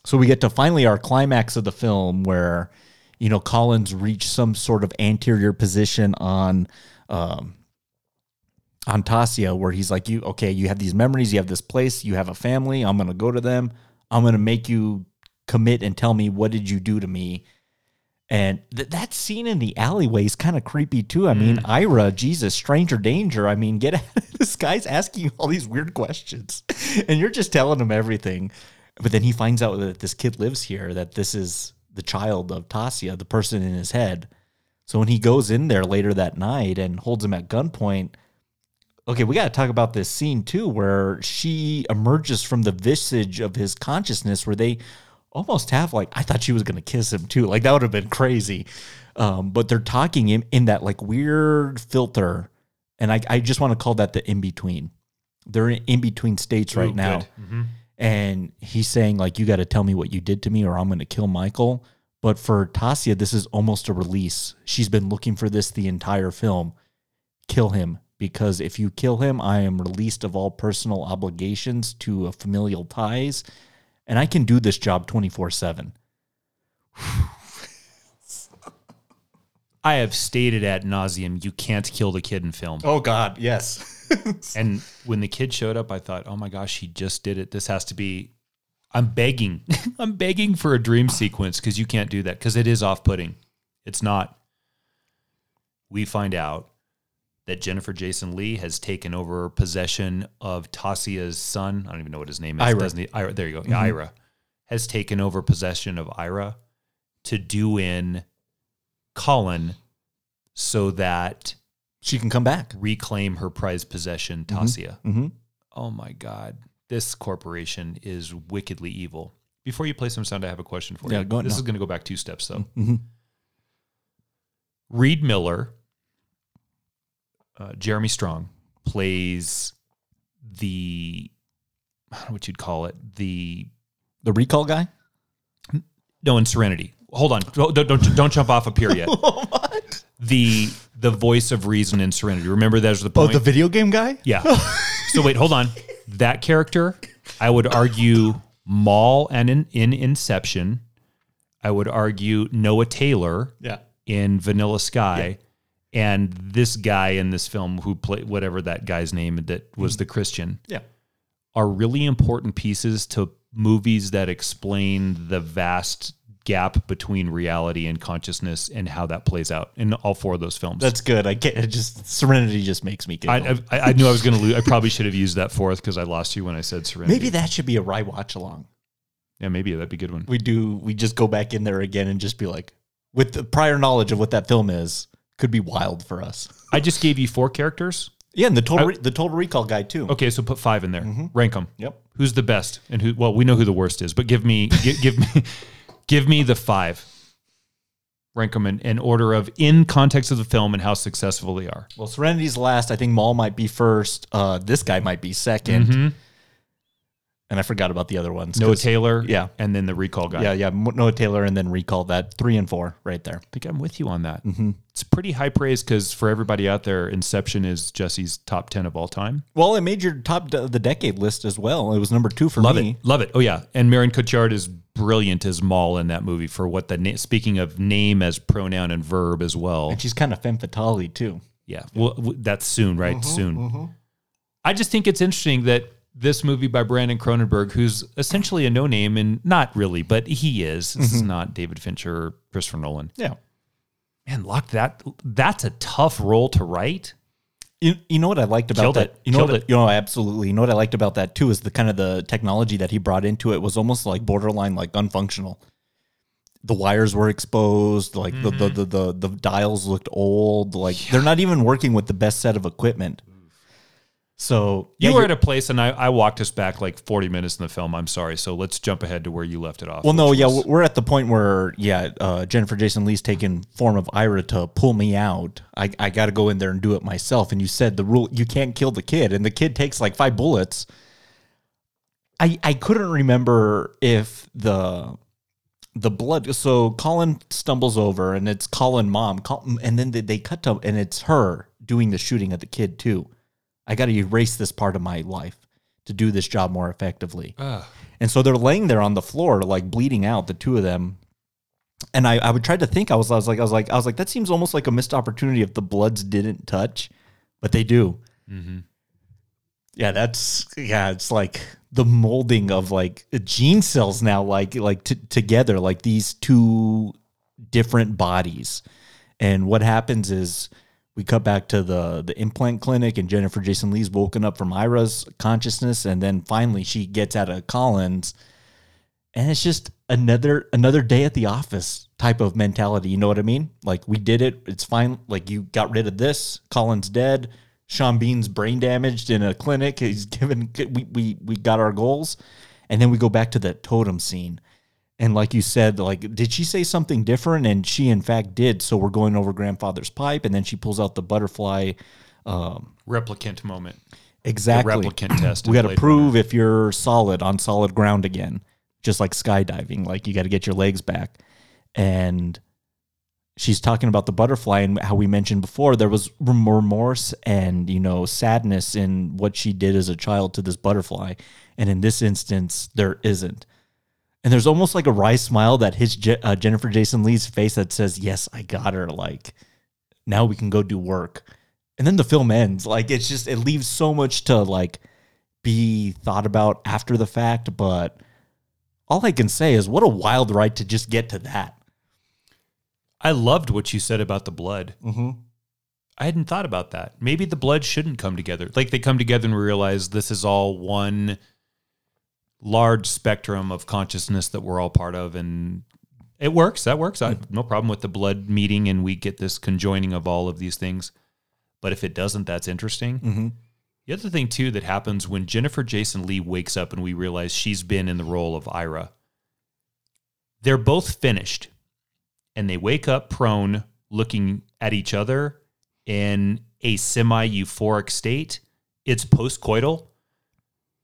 So we get to finally our climax of the film where, you know, Collins reached some sort of anterior position on, um, on Tasya, where he's like, "You okay? You have these memories. You have this place. You have a family. I'm gonna go to them. I'm gonna make you commit and tell me what did you do to me." And th- that scene in the alleyway is kind of creepy too. I mean, mm. Ira, Jesus, stranger danger. I mean, get <laughs> out. this guy's asking you all these weird questions, <laughs> and you're just telling him everything. But then he finds out that this kid lives here, that this is the child of Tasya, the person in his head. So when he goes in there later that night and holds him at gunpoint, okay, we got to talk about this scene too, where she emerges from the visage of his consciousness, where they almost have like I thought she was gonna kiss him too, like that would have been crazy. Um, but they're talking in, in that like weird filter, and I I just want to call that the in between. They're in between states right Ooh, now. Mhm. and he's saying like you got to tell me what you did to me, or I'm gonna kill Michael. But for Tasya, this is almost a release. She's been looking for this the entire film. Kill him because if you kill him, I am released of all personal obligations to familial ties, and I can do this job 24 7. I have stated ad nauseum, you can't kill the kid in film. Oh, God. Yes. <laughs> And when the kid showed up, I thought, oh my gosh, he just did it. This has to be. I'm begging. <laughs> I'm begging for a dream sequence because you can't do that because it is off putting. It's not. We find out that Jennifer Jason Leigh has taken over possession of Tasya's son. I don't even know what his name is. Ira. Doesn't he? Ira. There you go. Mhm. Ira has taken over possession of Ira to do in Colin so that she can come back, reclaim her prized possession, Tasya. Mhm. Oh my God. This corporation is wickedly evil. Before you play some sound, I have a question for Yeah, you. go- this no. is going to go back two steps, though. Mhm. Reid Miller, uh, Jeremy Strong, plays the, I don't know what you'd call it, the The recall guy? no, in Serenity. Hold on, don't don't, don't jump off a pier yet. <laughs> The the voice of reason in Serenity. Remember that was the Oh, the video game guy? Yeah. <laughs> so wait, hold on. That character, I would argue Mal and in, in Inception. I would argue Noah Taylor Yeah. in Vanilla Sky. And this guy in this film who played whatever that guy's name that was mm-hmm. the Christian Yeah. are really important pieces to movies that explain the vast gap between reality and consciousness and how that plays out in all four of those films. That's good. I get it. Just Serenity just makes me I. I, I knew I was going to lose. I probably should have used that fourth because I lost you when I said Serenity. Maybe that should be a Rye watch along. Yeah, maybe that'd be a good one. We do. We just go back in there again and just be like, with the prior knowledge of what that film is, could be wild for us. <laughs> I just gave you four characters. Yeah, and the total I- the total recall guy too. Okay, so put five in there. Rank them. Yep. Who's the best and who? Well, we know who the worst is, but give me <laughs> give, give me give me the five. Rank them in, in order of in context of the film and how successful they are. Well, Serenity's last. I think Mal might be first. Uh, this guy might be 2nd Mhm. And I forgot about the other ones. Noah Taylor, Yeah. and then the recall guy. Yeah, yeah. Noah Taylor and then recall that three and four right there. I think I'm with you on that. Mhm. It's pretty high praise because for everybody out there, Inception is Jesse's top ten of all time. Well, it made your top of the decade list as well. It was number two for Love me. it, love it. Oh yeah, and Marion Cotillard is brilliant as Mal in that movie for what the na- speaking of name as pronoun and verb as well. And she's kind of femme fatale too. Yeah, well, that's soon, right? Mhm, soon. mhm. I just think it's interesting that this movie by Brandon Cronenberg, who's essentially a no name and not really, but he is. This is Mhm. not David Fincher or Christopher Nolan. Yeah. Man, lock that. That's a tough role to write. You, you know what I liked about Killed that? it. You know Killed what, it. You know, absolutely. You know what I liked about that too is the kind of the technology that he brought into it was almost like borderline like unfunctional. The wires were exposed, like the, the, the the the dials looked old. Like they're not even working with the best set of equipment. So You yeah, were at a place, and I, I walked us back like 40 minutes in the film. I'm sorry. So let's jump ahead to where you left it off. Well, no, which yeah, we're at the point where, yeah, uh, Jennifer Jason Leigh's taken form of Ira to pull me out. I, I got to go in there and do it myself. And you said the rule, you can't kill the kid, and the kid takes like five bullets. I I couldn't remember if the the blood. So Colin stumbles over, and it's Colin mom, Col- and then they, they cut to, and it's her doing the shooting at the kid too. I got to erase this part of my life to do this job more effectively. And so they're laying there on the floor, like bleeding out, the two of them. And I, I would try to think. I was, I was like, I was like, I was like, that seems almost like a missed opportunity if the Bloods didn't touch, but they do. Mhm. Yeah, that's yeah. It's like the molding of like gene cells now, like like t- together, like these two different bodies. And what happens is we cut back to the the implant clinic, and Jennifer Jason Leigh's woken up from Ira's consciousness, and then finally she gets out of Collins, and it's just another another day at the office type of mentality. You know what I mean? Like we did it. It's fine. Like you got rid of this. Collins dead. Sean Bean's brain damaged in a clinic. He's given. We we we got our goals, and then we go back to that totem scene. And like you said, like, did she say something different? And she, in fact, did. So we're going over grandfather's pipe, and then she pulls out the butterfly. Um, replicant moment. exactly. The replicant <clears throat> test. We got to prove if you're solid on solid ground again, just like skydiving. Like you got to get your legs back. And she's talking about the butterfly and how we mentioned before there was remorse and you know sadness in what she did as a child to this butterfly and in this instance there isn't and there's almost like a wry smile that his Je- uh, Jennifer Jason Leigh's face that says, "Yes, I got her." Like now we can go do work, and then the film ends. Like it's just it leaves so much to like be thought about after the fact, but all I can say is what a wild ride to just get to that. I loved what you said about the blood. Mm-hmm. I hadn't thought about that. Maybe the blood shouldn't come together. Like they come together and realize this is all one large spectrum of consciousness that we're all part of. And it works. That works. I have no problem with the blood meeting and we get this conjoining of all of these things. But if it doesn't, that's interesting. Mm-hmm. The other thing, too, that happens when Jennifer Jason Leigh wakes up and we realize she's been in the role of Ira, they're both finished and they wake up prone looking at each other in a semi euphoric state. It's postcoital.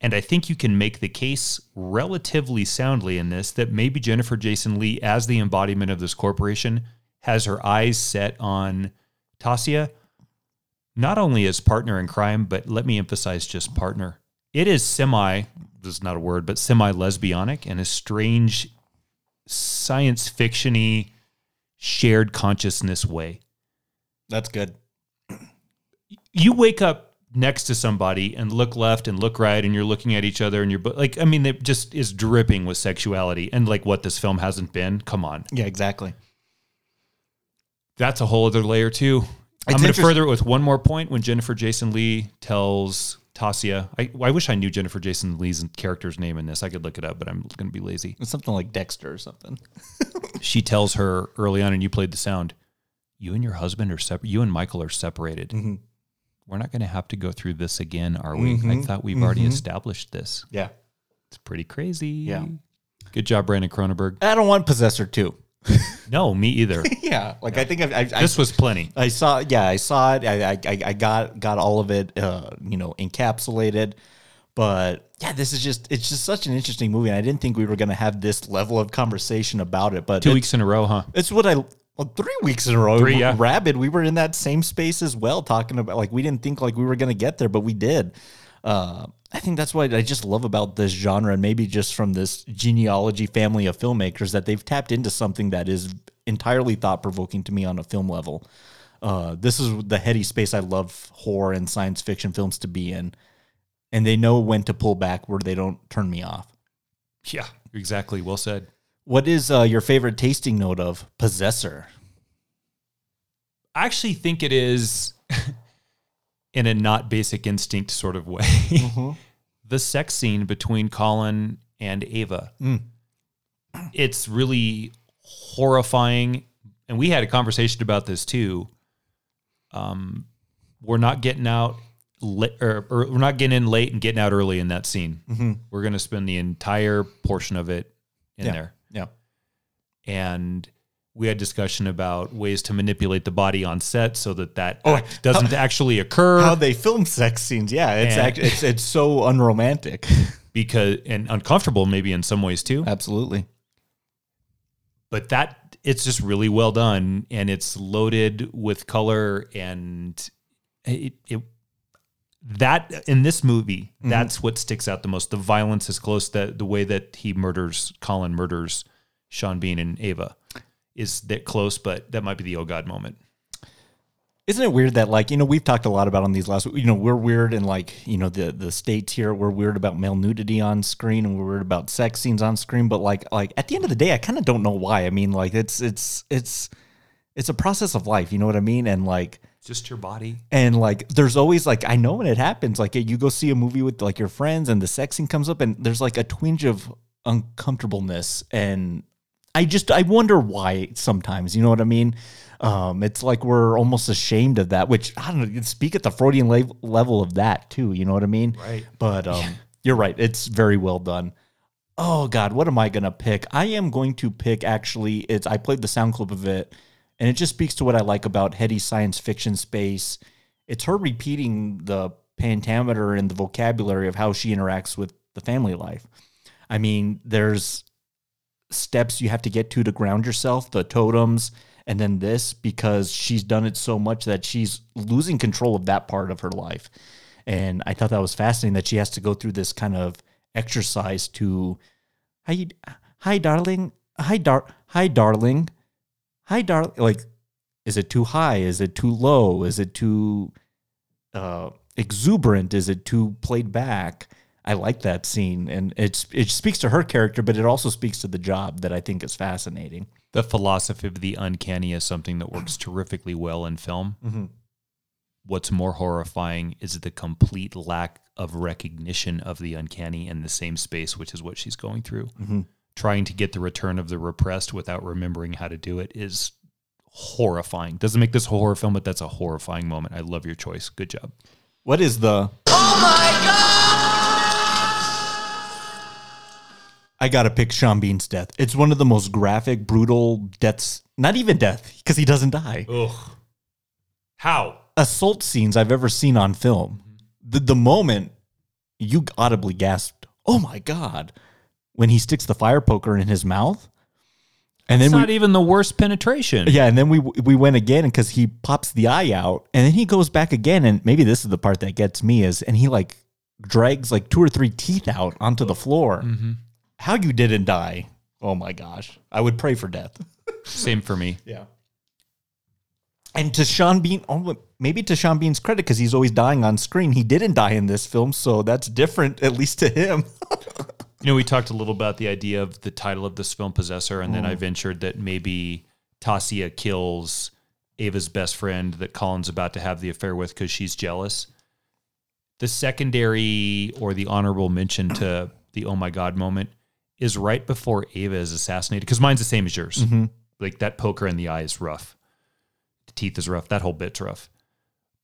And I think you can make the case relatively soundly in this that maybe Jennifer Jason Leigh, as the embodiment of this corporation, has her eyes set on Tasya, not only as partner in crime, but let me emphasize just partner. It is semi, this is not a word, but semi lesbianic in a strange science fictiony shared consciousness way. That's good. You wake up next to somebody and look left and look right and you're looking at each other and you're like I mean it just is dripping with sexuality and like what this film hasn't been. Come on. Yeah, exactly. That's a whole other layer too. I'm going to further it with one more point when Jennifer Jason Leigh tells Tasya. I, I wish I knew Jennifer Jason Leigh's character's name in this. I could look it up, but I'm going to be lazy. It's something like Dexter or something. <laughs> she tells her early on, and you played the sound. You and your husband are separate. You and Michael are separated. Mhm. We're not going to have to go through this again, are we? I Mhm. thought we've already Mhm. established this. Yeah. It's pretty crazy. Yeah. Good job, Brandon Cronenberg. I don't want Possessor 2. <laughs> No, me either. <laughs> yeah, like I think I've, I, This was plenty. I saw, yeah, I saw it. I, I, I got got all of it, uh, you know, encapsulated. But yeah, this is just it's just such an interesting movie. And I didn't think we were gonna have this level of conversation about it. But Two weeks in a row, huh? It's what I well, three weeks in a row. Three, yeah. Rabid. We were in that same space as well, talking about like we didn't think like we were gonna get there, but we did. Uh, I think that's what I just love about this genre, and maybe just from this genealogy family of filmmakers that they've tapped into something that is entirely thought provoking to me on a film level. Uh, this is the heady space I love horror and science fiction films to be in, and they know when to pull back where they don't turn me off. Yeah, exactly. Well said. What is uh, your favorite tasting note of Possessor? I actually think it is <laughs> in a not basic instinct sort of way. <laughs> the sex scene between Colin and Ava. Mm. It's really horrifying. And we had a conversation about this too. Um, we're not getting out li- or, or we're not getting in late and getting out early in that scene. Mhm. We're going to spend the entire portion of it in Yeah. there. And we had discussion about ways to manipulate the body on set so that that Oh, doesn't how- actually occur How they film sex scenes? Yeah, it's And- act, it's it's so unromantic. <laughs> because and uncomfortable maybe in some ways too Absolutely. but that it's just really well done and it's loaded with color and it, it that in this movie Mhm. that's what sticks out the most the violence is close that the way that he murders colin murders sean bean and ava. Is that close but that might be the oh god moment. Isn't it weird that like you know we've talked a lot about on these last you know we're weird and like you know the the states here. We're weird about male nudity on screen and we're weird about sex scenes on screen. But like like at the end of the day I kind of don't know why. I mean like it's it's it's it's a process of life. You know what I mean? And like just your body. and like there's always like I know when it happens. Like you go see a movie with like your friends and the sex scene comes up and there's like a twinge of uncomfortableness and I just I wonder why sometimes you know what I mean um it's like we're almost ashamed of that which I don't know speak at the Freudian le- level of that too you know what I mean Right. but um you're right it's very well done oh god what am I gonna pick I am going to pick actually it's I played the sound clip of it and it just speaks to what I like about Hetty's science fiction space. It's her repeating the pentameter and the vocabulary of how she interacts with the family life. I mean, there's steps you have to get to to ground yourself, the totems, and then this because she's done it so much that she's losing control of that part of her life. And I thought that was fascinating that she has to go through this kind of exercise to you "Hi, darling. Hi, dar. Hi, darling. Hi, darling." Like, is it too high? Is it too low? Is it too uh, exuberant? Is it too played back? I like that scene, and it's it speaks to her character, but it also speaks to the job that I think is fascinating. The philosophy of the uncanny is something that works terrifically well in film. Mhm. What's more horrifying is the complete lack of recognition of the uncanny in the same space, which is what she's going through. Mhm. Trying to get the return of the repressed without remembering how to do it is horrifying. Doesn't make this a horror film, but that's a horrifying moment. I love your choice. Good job. What is the? I gotta pick Sean Bean's death. It's one of the most graphic, brutal deaths. Not even death, because he doesn't die. Ugh. How? Assault scenes I've ever seen on film. The the moment you audibly gasped, "Oh my god!" when he sticks the fire poker in his mouth, and It's then not we, even the worst penetration. yeah, and then we we went again because he pops the eye out, and then he goes back again, and maybe this is the part that gets me is, and he like drags like two or three teeth out onto the floor. Mhm. How you didn't die? Oh my gosh, I would pray for death. Same for me. <laughs> Yeah. And to Sean Bean, oh, maybe to Sean Bean's credit, because he's always dying on screen, he didn't die in this film, so that's different, at least to him. <laughs> You know, we talked a little about the idea of the title of this film, Possessor, and then Mm. I ventured that maybe Tasya kills Ava's best friend that Colin's about to have the affair with because she's jealous. The secondary or the honorable mention to the oh my God moment is right before Ava is assassinated because mine's the same as yours. Mhm. Like that poker in the eye is rough. The teeth is rough. That whole bit's rough.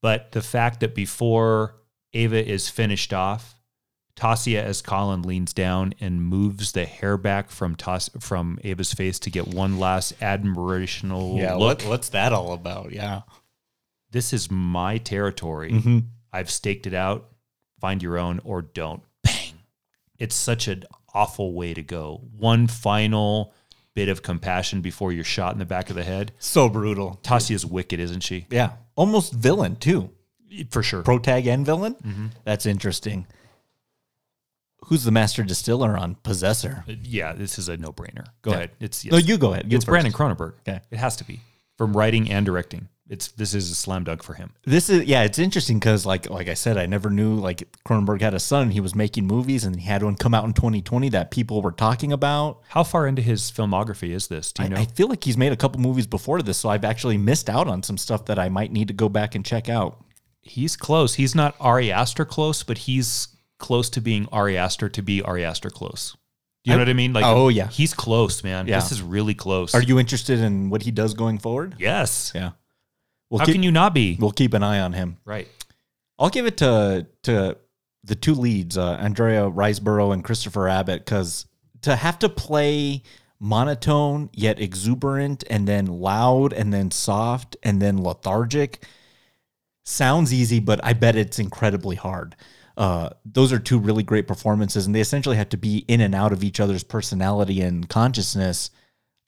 But the fact that before Ava is finished off, Tasya as Colin leans down and moves the hair back from Tas- from Ava's face to get one last admirational look. what's that all about? Yeah. this is my territory. Mhm. I've staked it out. Find your own or don't. Bang. It's such an awful way to go. One final bit of compassion before you're shot in the back of the head. So brutal. Tasya's wicked, isn't she? Yeah. Almost villain, too. For sure. Protag and villain? Mhm. That's interesting. Who's the master distiller on Possessor? Yeah, this is a no-brainer. Go Yeah. ahead. It's No, you go ahead. You it's first. Brandon Cronenberg. Okay. It has to be from writing and directing. It's this is a slam dunk for him. This is yeah, it's interesting because like like I said, I never knew like Cronenberg had a son. He was making movies and he had one come out in 2020 that people were talking about. How far into his filmography is this? Do you I, know? I feel like he's made a couple movies before this, so I've actually missed out on some stuff that I might need to go back and check out. he's close. He's not Ari Aster close, but he's close to being Ari Aster to be Ari Aster close. Do you know what I mean? Like, Oh, yeah. he's close, man. Yeah. This is really close. Are you interested in what he does going forward? Yes. Yeah. We'll How keep, can you not be? We'll keep an eye on him. Right. I'll give it to to the two leads, uh, Andrea Riseborough and Christopher Abbott, because to have to play monotone yet exuberant, and then loud, and then soft, and then lethargic sounds easy, but I bet it's incredibly hard. Uh, those are two really great performances, and they essentially have to be in and out of each other's personality and consciousness.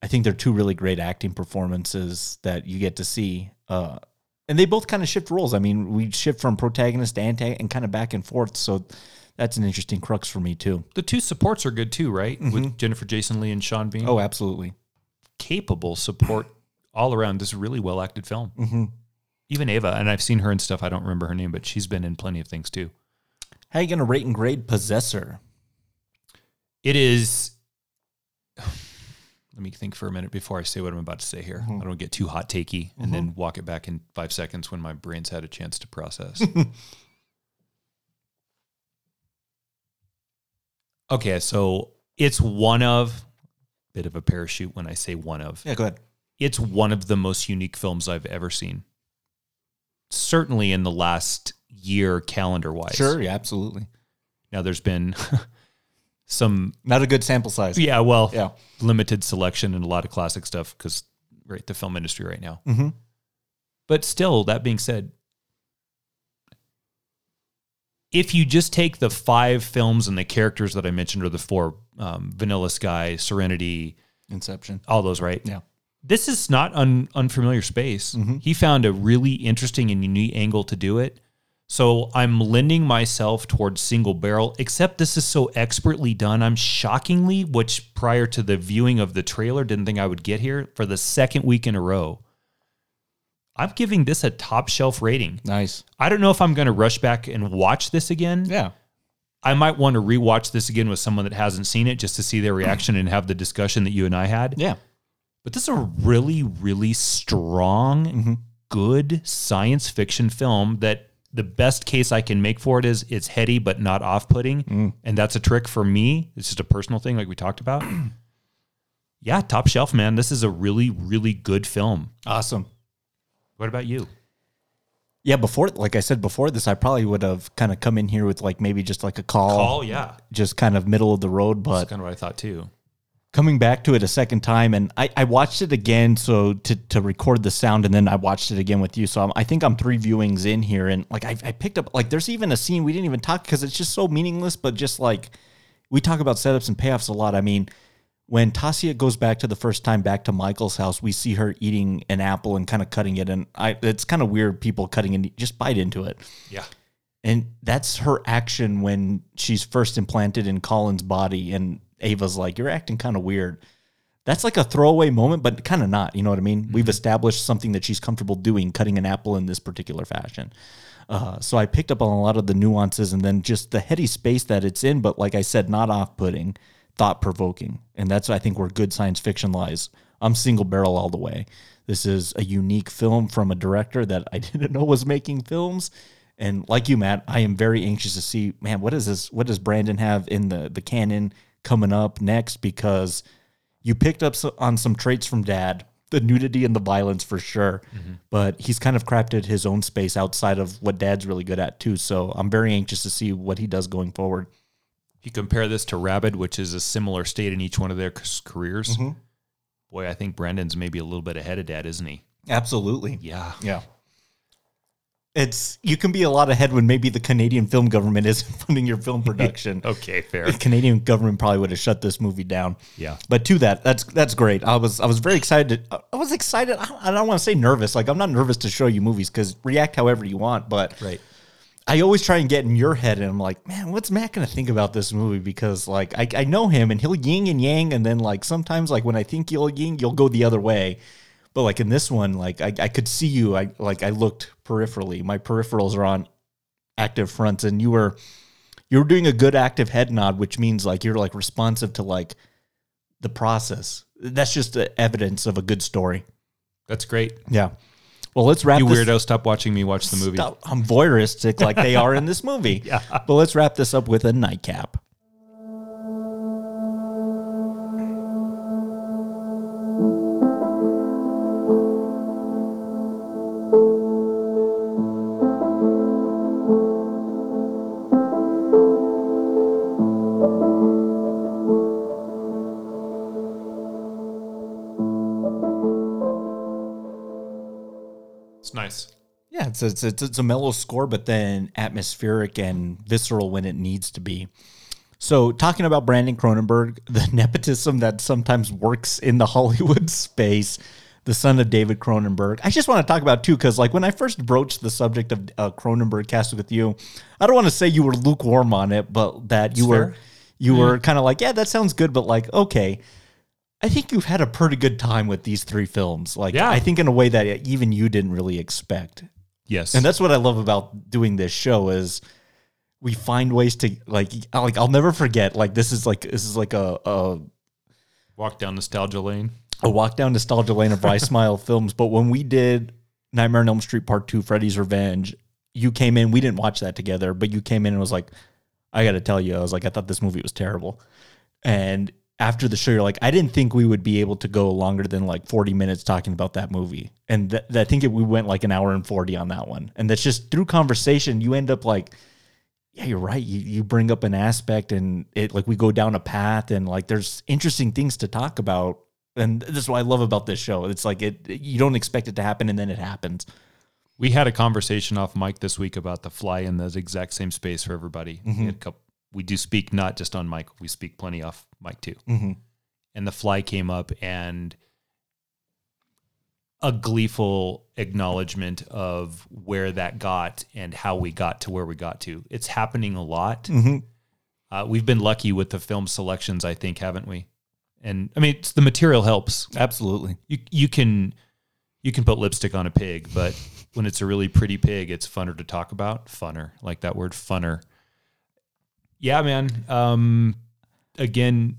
I think they're two really great acting performances that you get to see. Uh, and they both kind of shift roles. I mean, we shift from protagonist to antagonist and kind of back and forth. So that's an interesting crux for me too. The two supports are good too, right? With Jennifer Jason Leigh and Sean Bean. Oh, absolutely. capable support all around. This is really well acted film. Mm-hmm. Even Ava, and I've seen her in stuff. I don't remember her name, but she's been in plenty of things too. How are you gonna rate and grade Possessor? It is. Let me think for a minute before I say what I'm about to say here. Mhm. I don't get too hot takey and Mhm. then walk it back in five seconds when my brain's had a chance to process. <laughs> okay, so it's one of bit of a parachute when I say one of. Yeah, go ahead. It's one of the most unique films I've ever seen. Certainly in the last year calendar wise. Sure, yeah, absolutely. Now there's been <laughs> some Not a good sample size. yeah, well, Yeah. limited selection and a lot of classic stuff because right, the film industry right now. Mm-hmm. But still, that being said, if you just take the five films and the characters that I mentioned, or the four um, Vanilla Sky, Serenity, Inception. all those, right? Yeah. This is not un- unfamiliar space. Mhm. He found a really interesting and unique angle to do it. So I'm lending myself towards single barrel, except this is so expertly done. I'm shockingly, which prior to the viewing of the trailer, didn't think I would get here for the second week in a row. I'm giving this a top shelf rating. Nice. I don't know if I'm going to rush back and watch this again. Yeah. I might want to rewatch this again with someone that hasn't seen it just to see their reaction and have the discussion that you and I had. Yeah. But this is a really, really strong, mm-hmm. good science fiction film that the best case I can make for it is it's heady but not off putting. Mm. And that's a trick for me. It's just a personal thing, like we talked about. <clears throat> yeah, top shelf, man. This is a really, really good film. Awesome. What about you? Yeah, before like I said before this, I probably would have kind of come in here with like maybe just like a call. Call, yeah. Just kind of middle of the road, but That's kind of what I thought too. Coming back to it a second time and I, I watched it again so to, to record the sound and then I watched it again with you so I'm, I think I'm three viewings in here and like I, I picked up like there's even a scene we didn't even talk because it's just so meaningless but just like we talk about setups and payoffs a lot I mean when Tasya goes back to the first time back to Michael's house we see her eating an apple and kind of cutting it and I it's kind of weird people cutting and just bite into it Yeah. and that's her action when she's first implanted in Colin's body. And Ava's like, You're acting kind of weird. That's like a throwaway moment, but kind of not. You know what I mean? We've established something that she's comfortable doing, cutting an apple in this particular fashion. Uh, so I picked up on a lot of the nuances and then just the heady space that it's in, but like I said, not off putting, thought provoking. And that's, I think, where good science fiction lies. I'm single barrel all the way. This is a unique film from a director that I <laughs> didn't know was making films. And like you, Matt, I am very anxious to see, man, what is this? What does Brandon have in the the canon coming up next? Because you picked up on some traits from Dad, the nudity and the violence for sure, but he's kind of crafted his own space outside of what Dad's really good at too. So I'm very anxious to see what he does going forward. If you compare this to Rabid, which is a similar state in each one of their careers, Mhm. boy, I think Brandon's maybe a little bit ahead of Dad, isn't he? Absolutely. Yeah. Yeah. It's you can be a lot ahead when maybe the Canadian film government <laughs> isn't funding your film <laughs> production. Okay, fair. The Canadian government probably would have shut this movie down. Yeah. But to that, that's that's great. I was I was very excited. To, I was excited. I don't, don't want to say nervous. Like I'm not nervous to show you movies because react however you want. But Right. I always try and get in your head, and I'm like, man, what's Matt gonna think about this movie? Because like I, I know him, and he'll yin and yang, and then like sometimes like when I think you'll yin, you'll go the other way. But like in this one, like I, I could see you. I like I looked peripherally. My peripherals are on active fronts, and you were you were doing a good active head nod, which means like you're like responsive to like the process. That's just evidence of a good story. That's great. Yeah. Well, let's wrap. You this- weirdo, stop watching me watch the movie. Stop. I'm voyeuristic like they are in this movie. <laughs> Yeah. But let's wrap this up with a nightcap. It's it's, it's it's a mellow score, but then atmospheric and visceral when it needs to be. So, talking about Brandon Cronenberg, <laughs> the nepotism that sometimes works in the <laughs> Hollywood space, the son of David Cronenberg. I just want to talk about too, because like when I first broached the subject of uh, Cronenberg cast with you, I don't want to say you were lukewarm on it, but that you It's were you Yeah. were kind of like, yeah, that sounds good, but like, okay. I think you've had a pretty good time with these three films. Like, Yeah. I think in a way that even you didn't really expect. Yes. And that's what I love about doing this show is we find ways to like I'll- like I'll never forget like this is like this is like a a, Walk down nostalgia lane. a walk down nostalgia lane of Rye Smile <laughs> films. But when we did Nightmare on Elm Street Part Two, Freddy's Revenge, you came in. We didn't watch that together, but you came in and was like, I got to tell you, I was like, I thought this movie was terrible. And after the show, you're like, I didn't think we would be able to go longer than like 40 minutes talking about that movie. And th- I think it, we went like an hour and 40 on that one. And that's just through conversation, you end up like, yeah, you're right. You, you bring up an aspect and it like we go down a path and like there's interesting things to talk about. And this is what I love about this show. It's like it you don't expect it to happen and then it happens. We had a conversation off mic this week about the fly in the exact same space for everybody. We, Mhm. had a couple, we do speak not just on mic, we speak plenty off mic too. Mhm. And the fly came up, and a gleeful acknowledgement of where that got and how we got to where we got to. It's happening a lot. Mhm. Uh, we've been lucky with the film selections, I think, haven't we? And I mean, it's, the material helps. Absolutely. You you can you can put lipstick on a pig, but when it's a really pretty pig, it's funner to talk about. Funner, like that word, funner. Yeah, man. Um, again,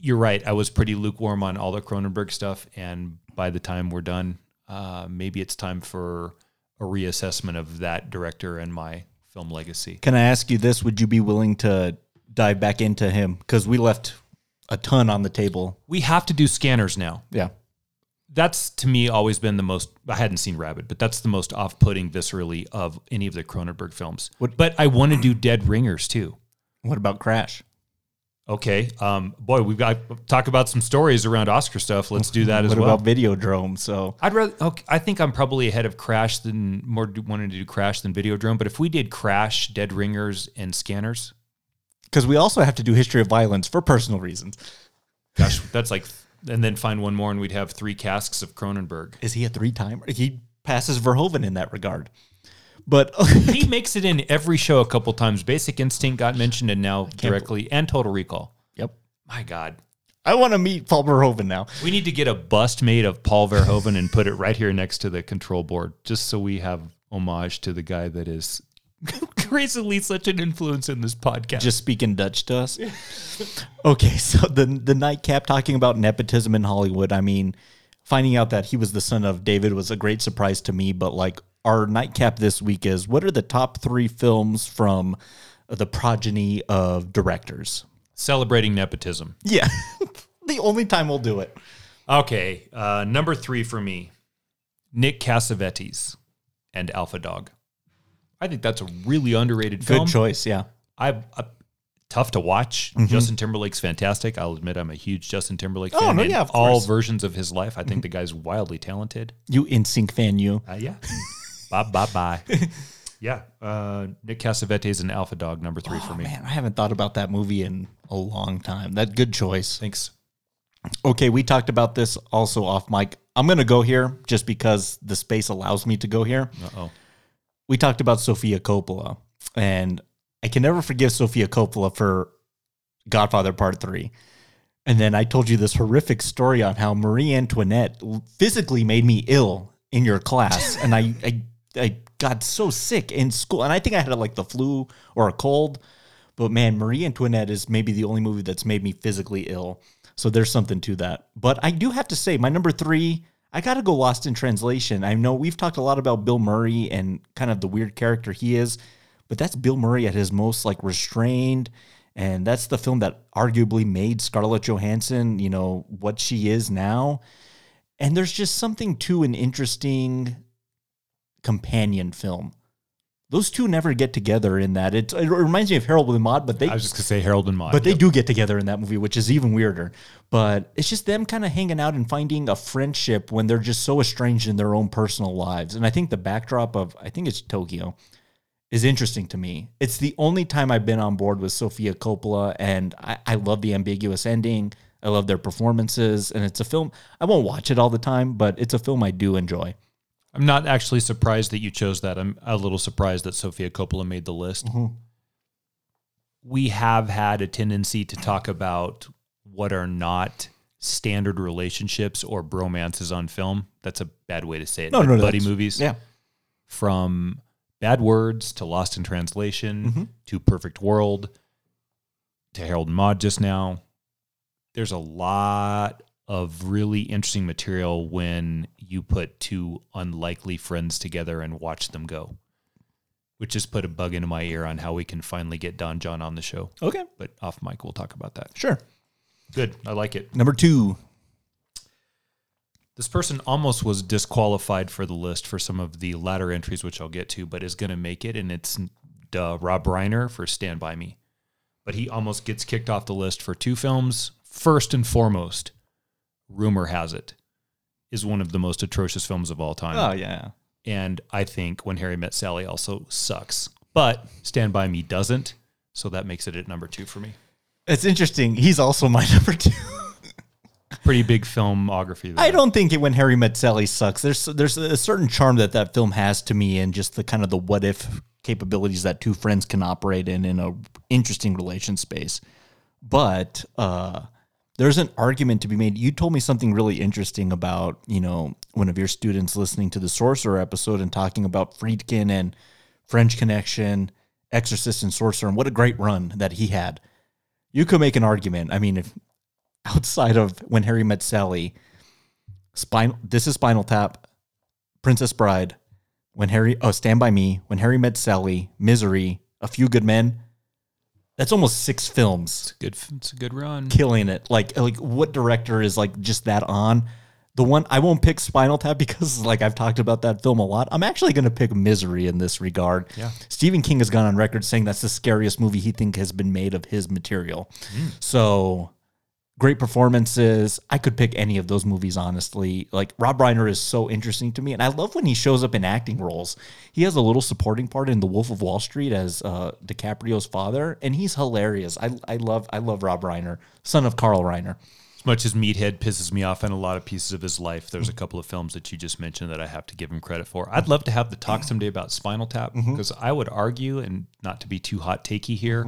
you're right. I was pretty lukewarm on all the Cronenberg stuff, and by the time we're done, uh, maybe it's time for a reassessment of that director and my film legacy. Can I ask you this? Would you be willing to dive back into him? Because we left a ton on the table. We have to do scanners now. Yeah. That's to me always been the most. I hadn't seen Rabid, but that's the most off-putting viscerally of any of the Cronenberg films. but I want to do Dead Ringers too. What about Crash? Okay, um, boy, we've got talk about some stories around Oscar stuff. Let's do that as what well. about Videodrome? So I'd rather. Okay, I think I'm probably ahead of Crash than more do- wanting to do Crash than Videodrome. But if we did Crash, Dead Ringers, and Scanners, because we also have to do History of Violence for personal reasons. gosh, that's like, and then find one more, and we'd have three casks of Cronenberg. Is he a three timer? He passes Verhoeven in that regard. But <laughs> he makes it in every show a couple times. Basic Instinct got mentioned, and now directly, and Total Recall. Yep. My God. I want to meet Paul Verhoeven now. We need to get a bust made of Paul Verhoeven and put it right here next to the control board, just so we have homage to the guy that is <laughs> crazily such an influence in this podcast. Just speaking Dutch to us. <laughs> okay, so the the nightcap talking about nepotism in Hollywood. I mean, finding out that he was the son of David was a great surprise to me. But like our nightcap this week is what are the top three films from the progeny of directors? celebrating nepotism. Yeah, <laughs> the only time we'll do it. Okay, uh, number three for me, Nick Cassavetes and Alpha Dog. I think that's a really underrated Good film. Good choice. Yeah. I, I tough to watch. Mhm. Justin Timberlake's fantastic. I'll admit I'm a huge Justin Timberlake Oh, no, yeah, of all versions of his life. I think the guy's wildly talented. You NSYNC fan, you. Uh, yeah. <laughs> bye bye bye. <laughs> Yeah. Uh, Nick Cassavetes an Alpha Dog, number three for me. Man, I haven't thought about that movie in a long time. That good choice. Thanks. Okay, we talked about this also off mic. I'm going to go here just because the space allows me to go here. Uh-oh. We talked about Sofia Coppola, and I can never forgive Sofia Coppola for Godfather Part 3. And then I told you this horrific story on how Marie Antoinette physically made me ill in your class. and I, I, I got so sick in school. And I think I had like the flu or a cold. But man, Marie Antoinette is maybe the only movie that's made me physically ill. So there's something to that. But I do have to say, my number three, I got to go Lost in Translation. I know we've talked a lot about Bill Murray and kind of the weird character he is, but that's Bill Murray at his most like restrained. And that's the film that arguably made Scarlett Johansson, you know, what she is now. And there's just something to an interesting companion film. Those two never get together in that. It, it reminds me of Harold and Maude, but they I was just gonna say Harold and Maude. but they do get together in that movie, which is even weirder. But it's just them kind of hanging out and finding a friendship when they're just so estranged in their own personal lives. And I think the backdrop of I think it's Tokyo is interesting to me. It's the only time I've been on board with Sofia Coppola, and I, I love the ambiguous ending. I love their performances, and it's a film I won't watch it all the time, but it's a film I do enjoy. I'm not actually surprised that you chose that. I'm a little surprised that Sofia Coppola made the list. Mhm. We have had a tendency to talk about what are not standard relationships or bromances on film. That's a bad way to say it. No, but no, buddy movies. yeah. From Bad Words to Lost in Translation Mhm. to Perfect World to Harold and Maude just now. There's a lot of really interesting material when you put two unlikely friends together and watch them go. Which just put a bug into my ear on how we can finally get Don John on the show. Okay. But off mic, we'll talk about that. Sure. Good. I like it. Number two, This person almost was disqualified for the list for some of the latter entries, which I'll get to, but is going to make it. And it's uh, Rob Reiner for Stand By Me. But he almost gets kicked off the list for two films. First and foremost, Rumor Has It is one of the most atrocious films of all time. Oh, yeah. And I think When Harry Met Sally also sucks. But Stand By Me doesn't. So that makes it at number two for me. it's interesting. He's also my <laughs> number two. Pretty big filmography. There. I don't think it when Harry Met Sally sucks. There's there's a certain charm that that film has to me, and just the kind of the what if capabilities that two friends can operate in in a interesting relation space. But uh, there's an argument to be made. You told me something really interesting about you know one of your students listening to the Sorcerer episode and talking about Friedkin and French Connection, Exorcist and Sorcerer, and what a great run that he had. You could make an argument. I mean, if <laughs> outside of when Harry met Sally, Spinal. This is Spinal Tap, Princess Bride, when Harry. Oh, Stand by Me, when Harry met Sally, Misery, A Few Good Men. That's almost six films. Good. It's a good run. Killing it. Like like what director is like just that on? The one I won't pick Spinal Tap <laughs> because like I've talked about that film a lot. I'm actually going to pick Misery in this regard. Yeah. Stephen King has gone on record saying that's the scariest movie he think has been made of his material. Hmm. So great performances. I could pick any of those movies, honestly. Like Rob Reiner is so interesting to me, and I love when he shows up in acting roles. He has a little supporting part in The Wolf of Wall Street as uh, DiCaprio's father, and he's hilarious. I, I love I love Rob Reiner, son of Carl Reiner. As much as Meathead pisses me off in a lot of pieces of his life, there's a couple of films that you just mentioned that I have to give him credit for. I'd love to have the talk someday about Spinal Tap because I would argue, and not to be too hot takey here,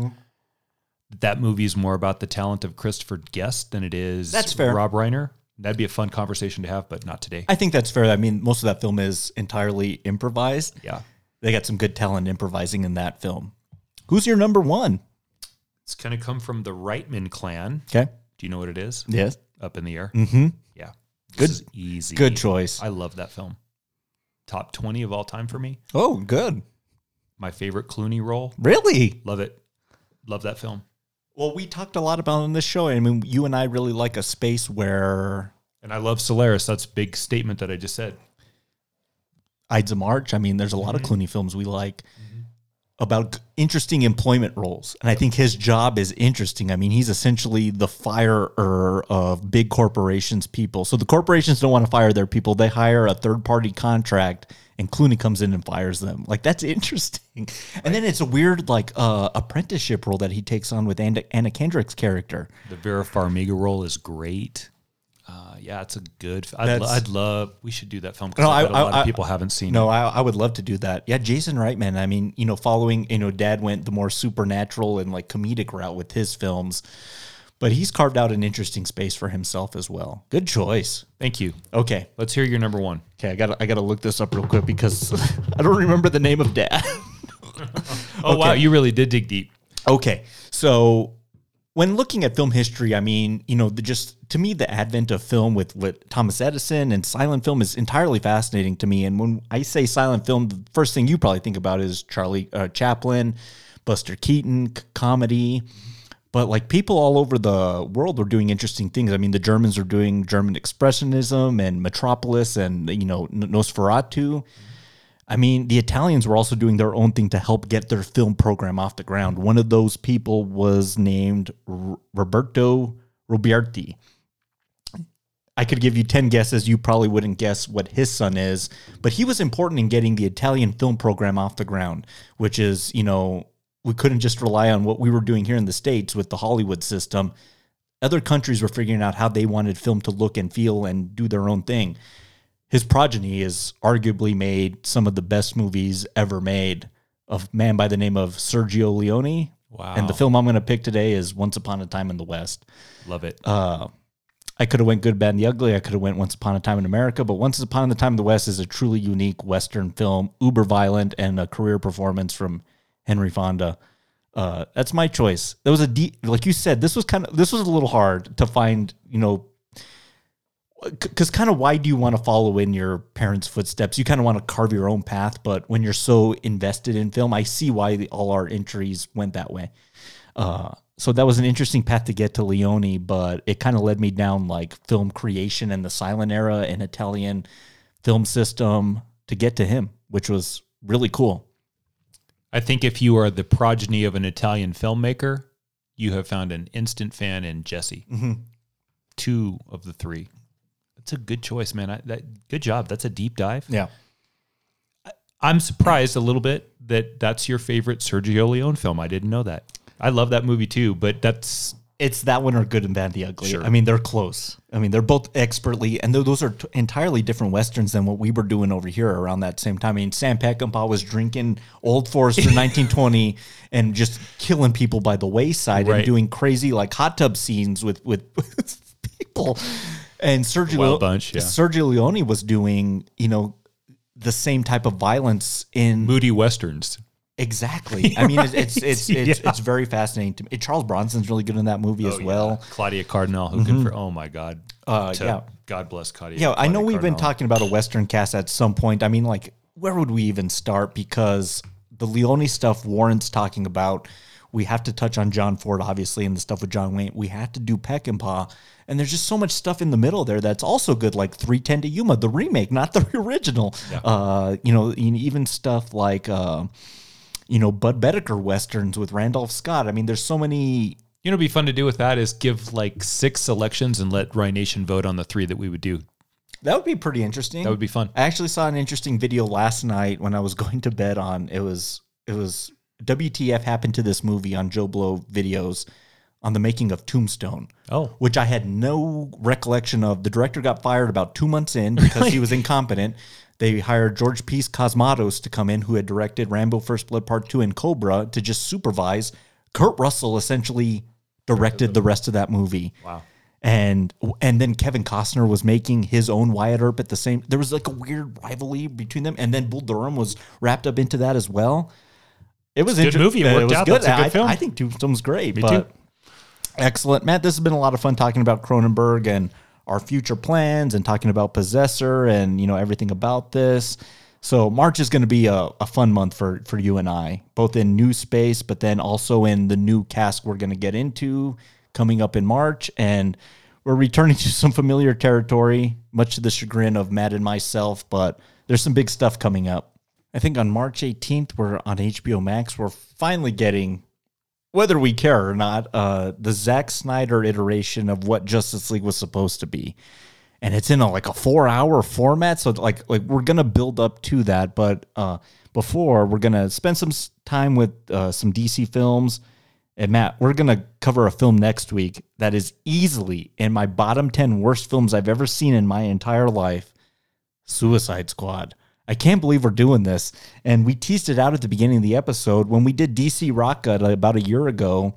that movie is more about the talent of Christopher Guest than it is That's fair. Rob Reiner. That'd be a fun conversation to have, but not today. I think that's fair. I mean, most of that film is entirely improvised. Yeah. They got some good talent improvising in that film. Who's your number one? It's going to come from the Reitman clan. Okay. Do you know what it is? Yes. Up in the air. Mm-hmm. Yeah. Good- This is easy. good choice. I love that film. Top 20 of all time for me. Oh, good. My favorite Clooney role. Really? Love it. Love that film. Well, we talked a lot about on this show. I mean, you and I really like a space where And I love Solaris. That's a big statement that I just said. Ides of March. I mean, there's a lot of mm-hmm. Clooney films we like mm-hmm. about interesting employment roles. And I think his job is interesting. I mean, he's essentially the firer of big corporations people. So the corporations don't want to fire their people. They hire a third party contract and Clooney comes in and fires them. Like that's <laughs> interesting. And then it's a weird like uh, apprenticeship role that he takes on with Anna, Anna Kendrick's character. The Vera Farmiga role is great. Uh, yeah, it's a good. I'd, lo- I'd, love. We should do that film because No, I, I- a lot I- of people haven't seen No, it. I, I would love to do that. Yeah, Jason Reitman. I mean, you know, following, you know, dad went the more supernatural and like comedic route with his films, but he's carved out an interesting space for himself as well. Good choice. Thank you. Okay. Let's hear your number one. Okay, I got I got to look this up real quick because <laughs> I don't remember the name of dad. <laughs> Oh wow, Okay. you really did dig deep. Okay. So when looking at film history, I mean, you know, the just to me, the advent of film with with Thomas Edison and silent film is entirely fascinating to me. And when I say silent film, the first thing you probably think about is Charlie uh, Chaplin, Buster Keaton, c- comedy. But like people all over the world are doing interesting things. I mean, the Germans are doing German expressionism and Metropolis and you know Nosferatu. I mean, the Italians were also doing their own thing to help get their film program off the ground. One of those people was named Roberto Roberti. I could give you 10 guesses. You probably wouldn't guess what his son is, but he was important in getting the Italian film program off the ground, which is, you know, we couldn't just rely on what we were doing here in the States with the Hollywood system. Other countries were figuring out how they wanted film to look and feel and do their own thing his progeny has arguably made some of the best movies ever made of man by the name of Sergio Leone. Wow. And the film I'm going to pick today is Once Upon a Time in the West. Love it. Uh, I could have went Good, Bad, and the Ugly. I could have went Once Upon a Time in America, but Once Upon a Time in the West is a truly unique Western film, uber violent, and a career performance from Henry Fonda. Uh, that's my choice. That was a deep, like you said, this was kind of this was a little hard to find. You know, because kind of why do you want to follow in your parents' footsteps? You kind of want to carve your own path, but when you're so invested in film, I see why the, all our entries went that way. Uh, so that was an interesting path to get to Leone, but it kind of led me down like film creation and the silent era and Italian film system to get to him, which was really cool. I think if you are the progeny of an Italian filmmaker, you have found an instant fan in Jesse. Mhm. Two of the three. That's a good choice, man. I, that good job. That's a deep dive. Yeah. I'm surprised a little bit that that's your favorite Sergio Leone film. I didn't know that. I love that movie too, but that's It's that one or Good and Bad the Ugly. Sure. I mean, they're close. I mean, they're both expertly, and those are t- entirely different westerns than what we were doing over here around that same time. I mean, Sam Peckinpah was drinking Old Forester 1920 <laughs> and just killing people by the wayside Right. and doing crazy like hot tub scenes with with, <laughs> with people. And Sergio Wild Bunch, yeah. Sergio Leone was doing, you know, the same type of violence in Moody westerns. Exactly. <laughs> I mean, it's it's it's, <laughs> it's, Yeah. it's very fascinating to me. Charles Bronson's really good in that movie as well. Claudia Cardinale, who can for oh my god. Uh, To- yeah. God bless Claudia. Yeah, I know Claudia we've been talking about a Western cast at some point. I mean, like, where would we even start? Because the Leone stuff warrants talking about. We have to touch on John Ford, obviously, and the stuff with John Wayne. We have to do Peckinpah. And Pa. And there's just so much stuff in the middle there that's also good, like 310 to Yuma, the remake, not the <laughs> original. Uh, you know, even stuff like, uh, you know, Budd Boetticher westerns with Randolph Scott. I mean, there's so many You know, what'd be fun to do with that is give like six selections and let Rye Nation vote on the three that we would do. That would be pretty interesting. That would be fun. I actually saw an interesting video last night when I was <laughs> going to bed on it was it was WTF happened to this movie on Joe Blow videos on the making of Tombstone. Oh. Which I had no recollection of. The director got fired about two months in because he was incompetent. They hired George P. Cosmatos to come in, who had directed Rambo First Blood Part 2 and Cobra, to just supervise. Kurt Russell essentially directed the rest of that movie. Wow. And and then Kevin Costner was making his own Wyatt Earp at the same. There was like a weird rivalry between them, and then Bull Durham was wrapped up into that as well. It was It's a good movie. It uh, worked was out. good. That's a good I, film. I think Tombstone's great. Me but too. Excellent, Matt. This has been a lot of fun talking about Cronenberg and our future plans, and talking about Possessor and you know everything about this. So March is going to be a, a fun month for for you and I, both in new space, but then also in the new cast we're going to get into coming up in March, and we're returning <laughs> to some familiar territory, much to the chagrin of Matt and myself. But there's some big stuff coming up. I think on March 18th, we're on HBO Max. We're finally getting whether we care or not, uh, the Zack Snyder iteration of what Justice League was supposed to be, and it's in a like a four hour format. So like like we're gonna build up to that, but uh, before we're gonna spend some time with uh, some DC films. And Matt, we're gonna cover a film next week that is easily in my bottom ten worst films I've ever seen in my entire life. Suicide Squad. I can't believe we're doing this. And we teased it out at the beginning of the episode when we did DC Rock Gut about a year ago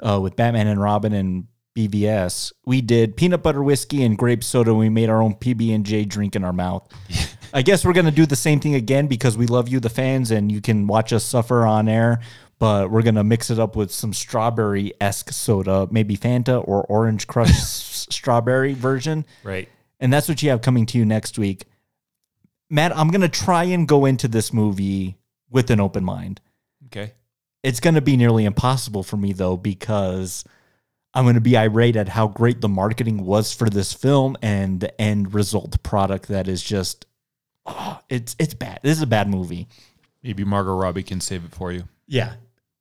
uh, with Batman and Robin and BVS. We did peanut butter whiskey and grape soda. And we made our own PB and J drink in our mouth. <laughs> I guess we're gonna do the same thing again because we love you, the fans, and you can watch us suffer on air. But we're gonna mix it up with some strawberry esque soda, maybe Fanta or Orange Crush <laughs> strawberry version. Right. And that's what you have coming to you next week. Matt, I'm going to try and go into this movie with an open mind. Okay. It's going to be nearly impossible for me, though, because I'm going to be irate at how great the marketing was for this film and the end result product that is just, oh, it's, it's bad. This is a bad movie. Maybe Margot Robbie can save it for you. Yeah.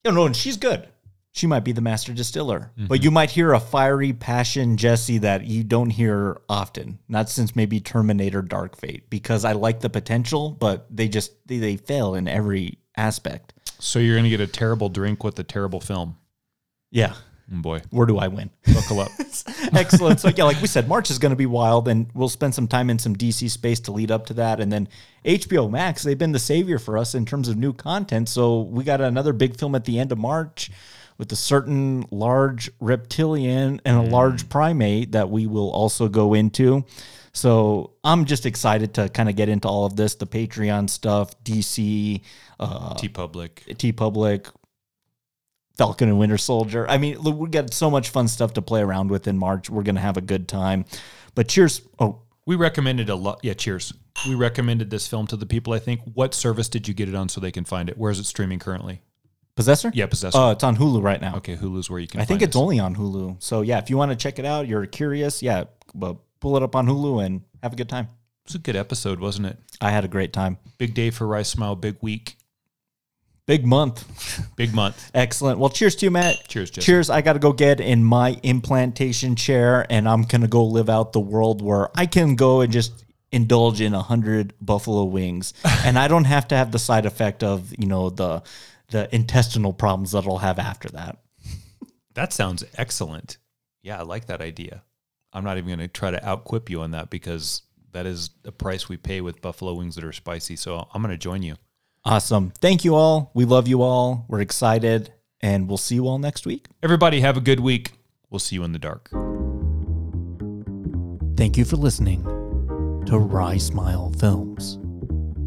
You know, and she's good. She might be the master distiller, Mm-hmm. but you might hear a fiery passion Jesse that you don't hear often. Not since maybe Terminator Dark Fate, because I like the potential, but they just they, they fail in every aspect. So you're going to get a terrible drink with a terrible film. Yeah. Oh, boy. Where do I win? Buckle up. <laughs> Excellent. So yeah, like we said, March is going to be wild, and we'll spend some time in some DC space to lead up to that, and then HBO Max. They've been the savior for us in terms of new content. So we got another big film at the end of March with a certain large reptilian and a large primate that we will also go into. So I'm just excited to kind of get into all of this, the Patreon stuff, DC, uh, TeePublic. T Public, Falcon and Winter Soldier. I mean, look, we got so much fun stuff to play around with in March. We're gonna have a good time. But cheers! Oh, We recommended a lot. Yeah, cheers. We recommended this film to the people, I think. What service did you get it on so they can find it? Where is it streaming currently? Possessor. Yeah, Possessor. Uh, it's on Hulu right now. okay, Hulu's where you can I think it's us. only on Hulu. So yeah, if you want to check it out, you're curious, yeah, but pull it up on Hulu and have a good time. It was a good episode, wasn't it? I had a great time. Big day for Rye Smile, big week, Big month. <laughs> big month. Excellent. Well, cheers to you, Matt. Cheers, Jesse. Cheers. I got to go get in my implantation chair and I'm going to go live out the world where I can go and just indulge in a hundred buffalo wings. <laughs> and I don't have to have the side effect of, you know, the, the intestinal problems that I'll have after that. That sounds excellent. Yeah, I like that idea. I'm not even going to try to outquip you on that because that is the price we pay with buffalo wings that are spicy. So I'm going to join you. Awesome. Thank you all. We love you all. We're excited, and we'll see you all next week. Everybody, have a good week. We'll see you in the dark. Thank you for listening to Rye Smile Films.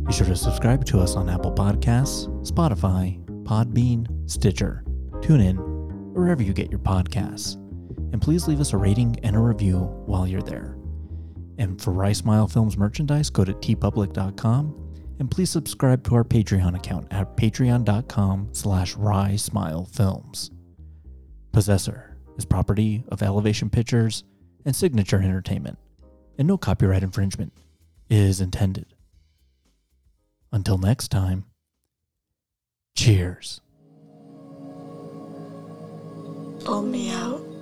Be sure to subscribe to us on Apple Podcasts, Spotify, Podbean, Stitcher, TuneIn, wherever you get your podcasts. And please leave us a rating and a review while you're there. And for Rye Smile Films merchandise, go to teepublic.com and please subscribe to our Patreon account at patreon.com slash Films. Possessor is property of Elevation Pictures and Signature Entertainment, and no copyright infringement is intended. Until next time, cheers. Pull me out.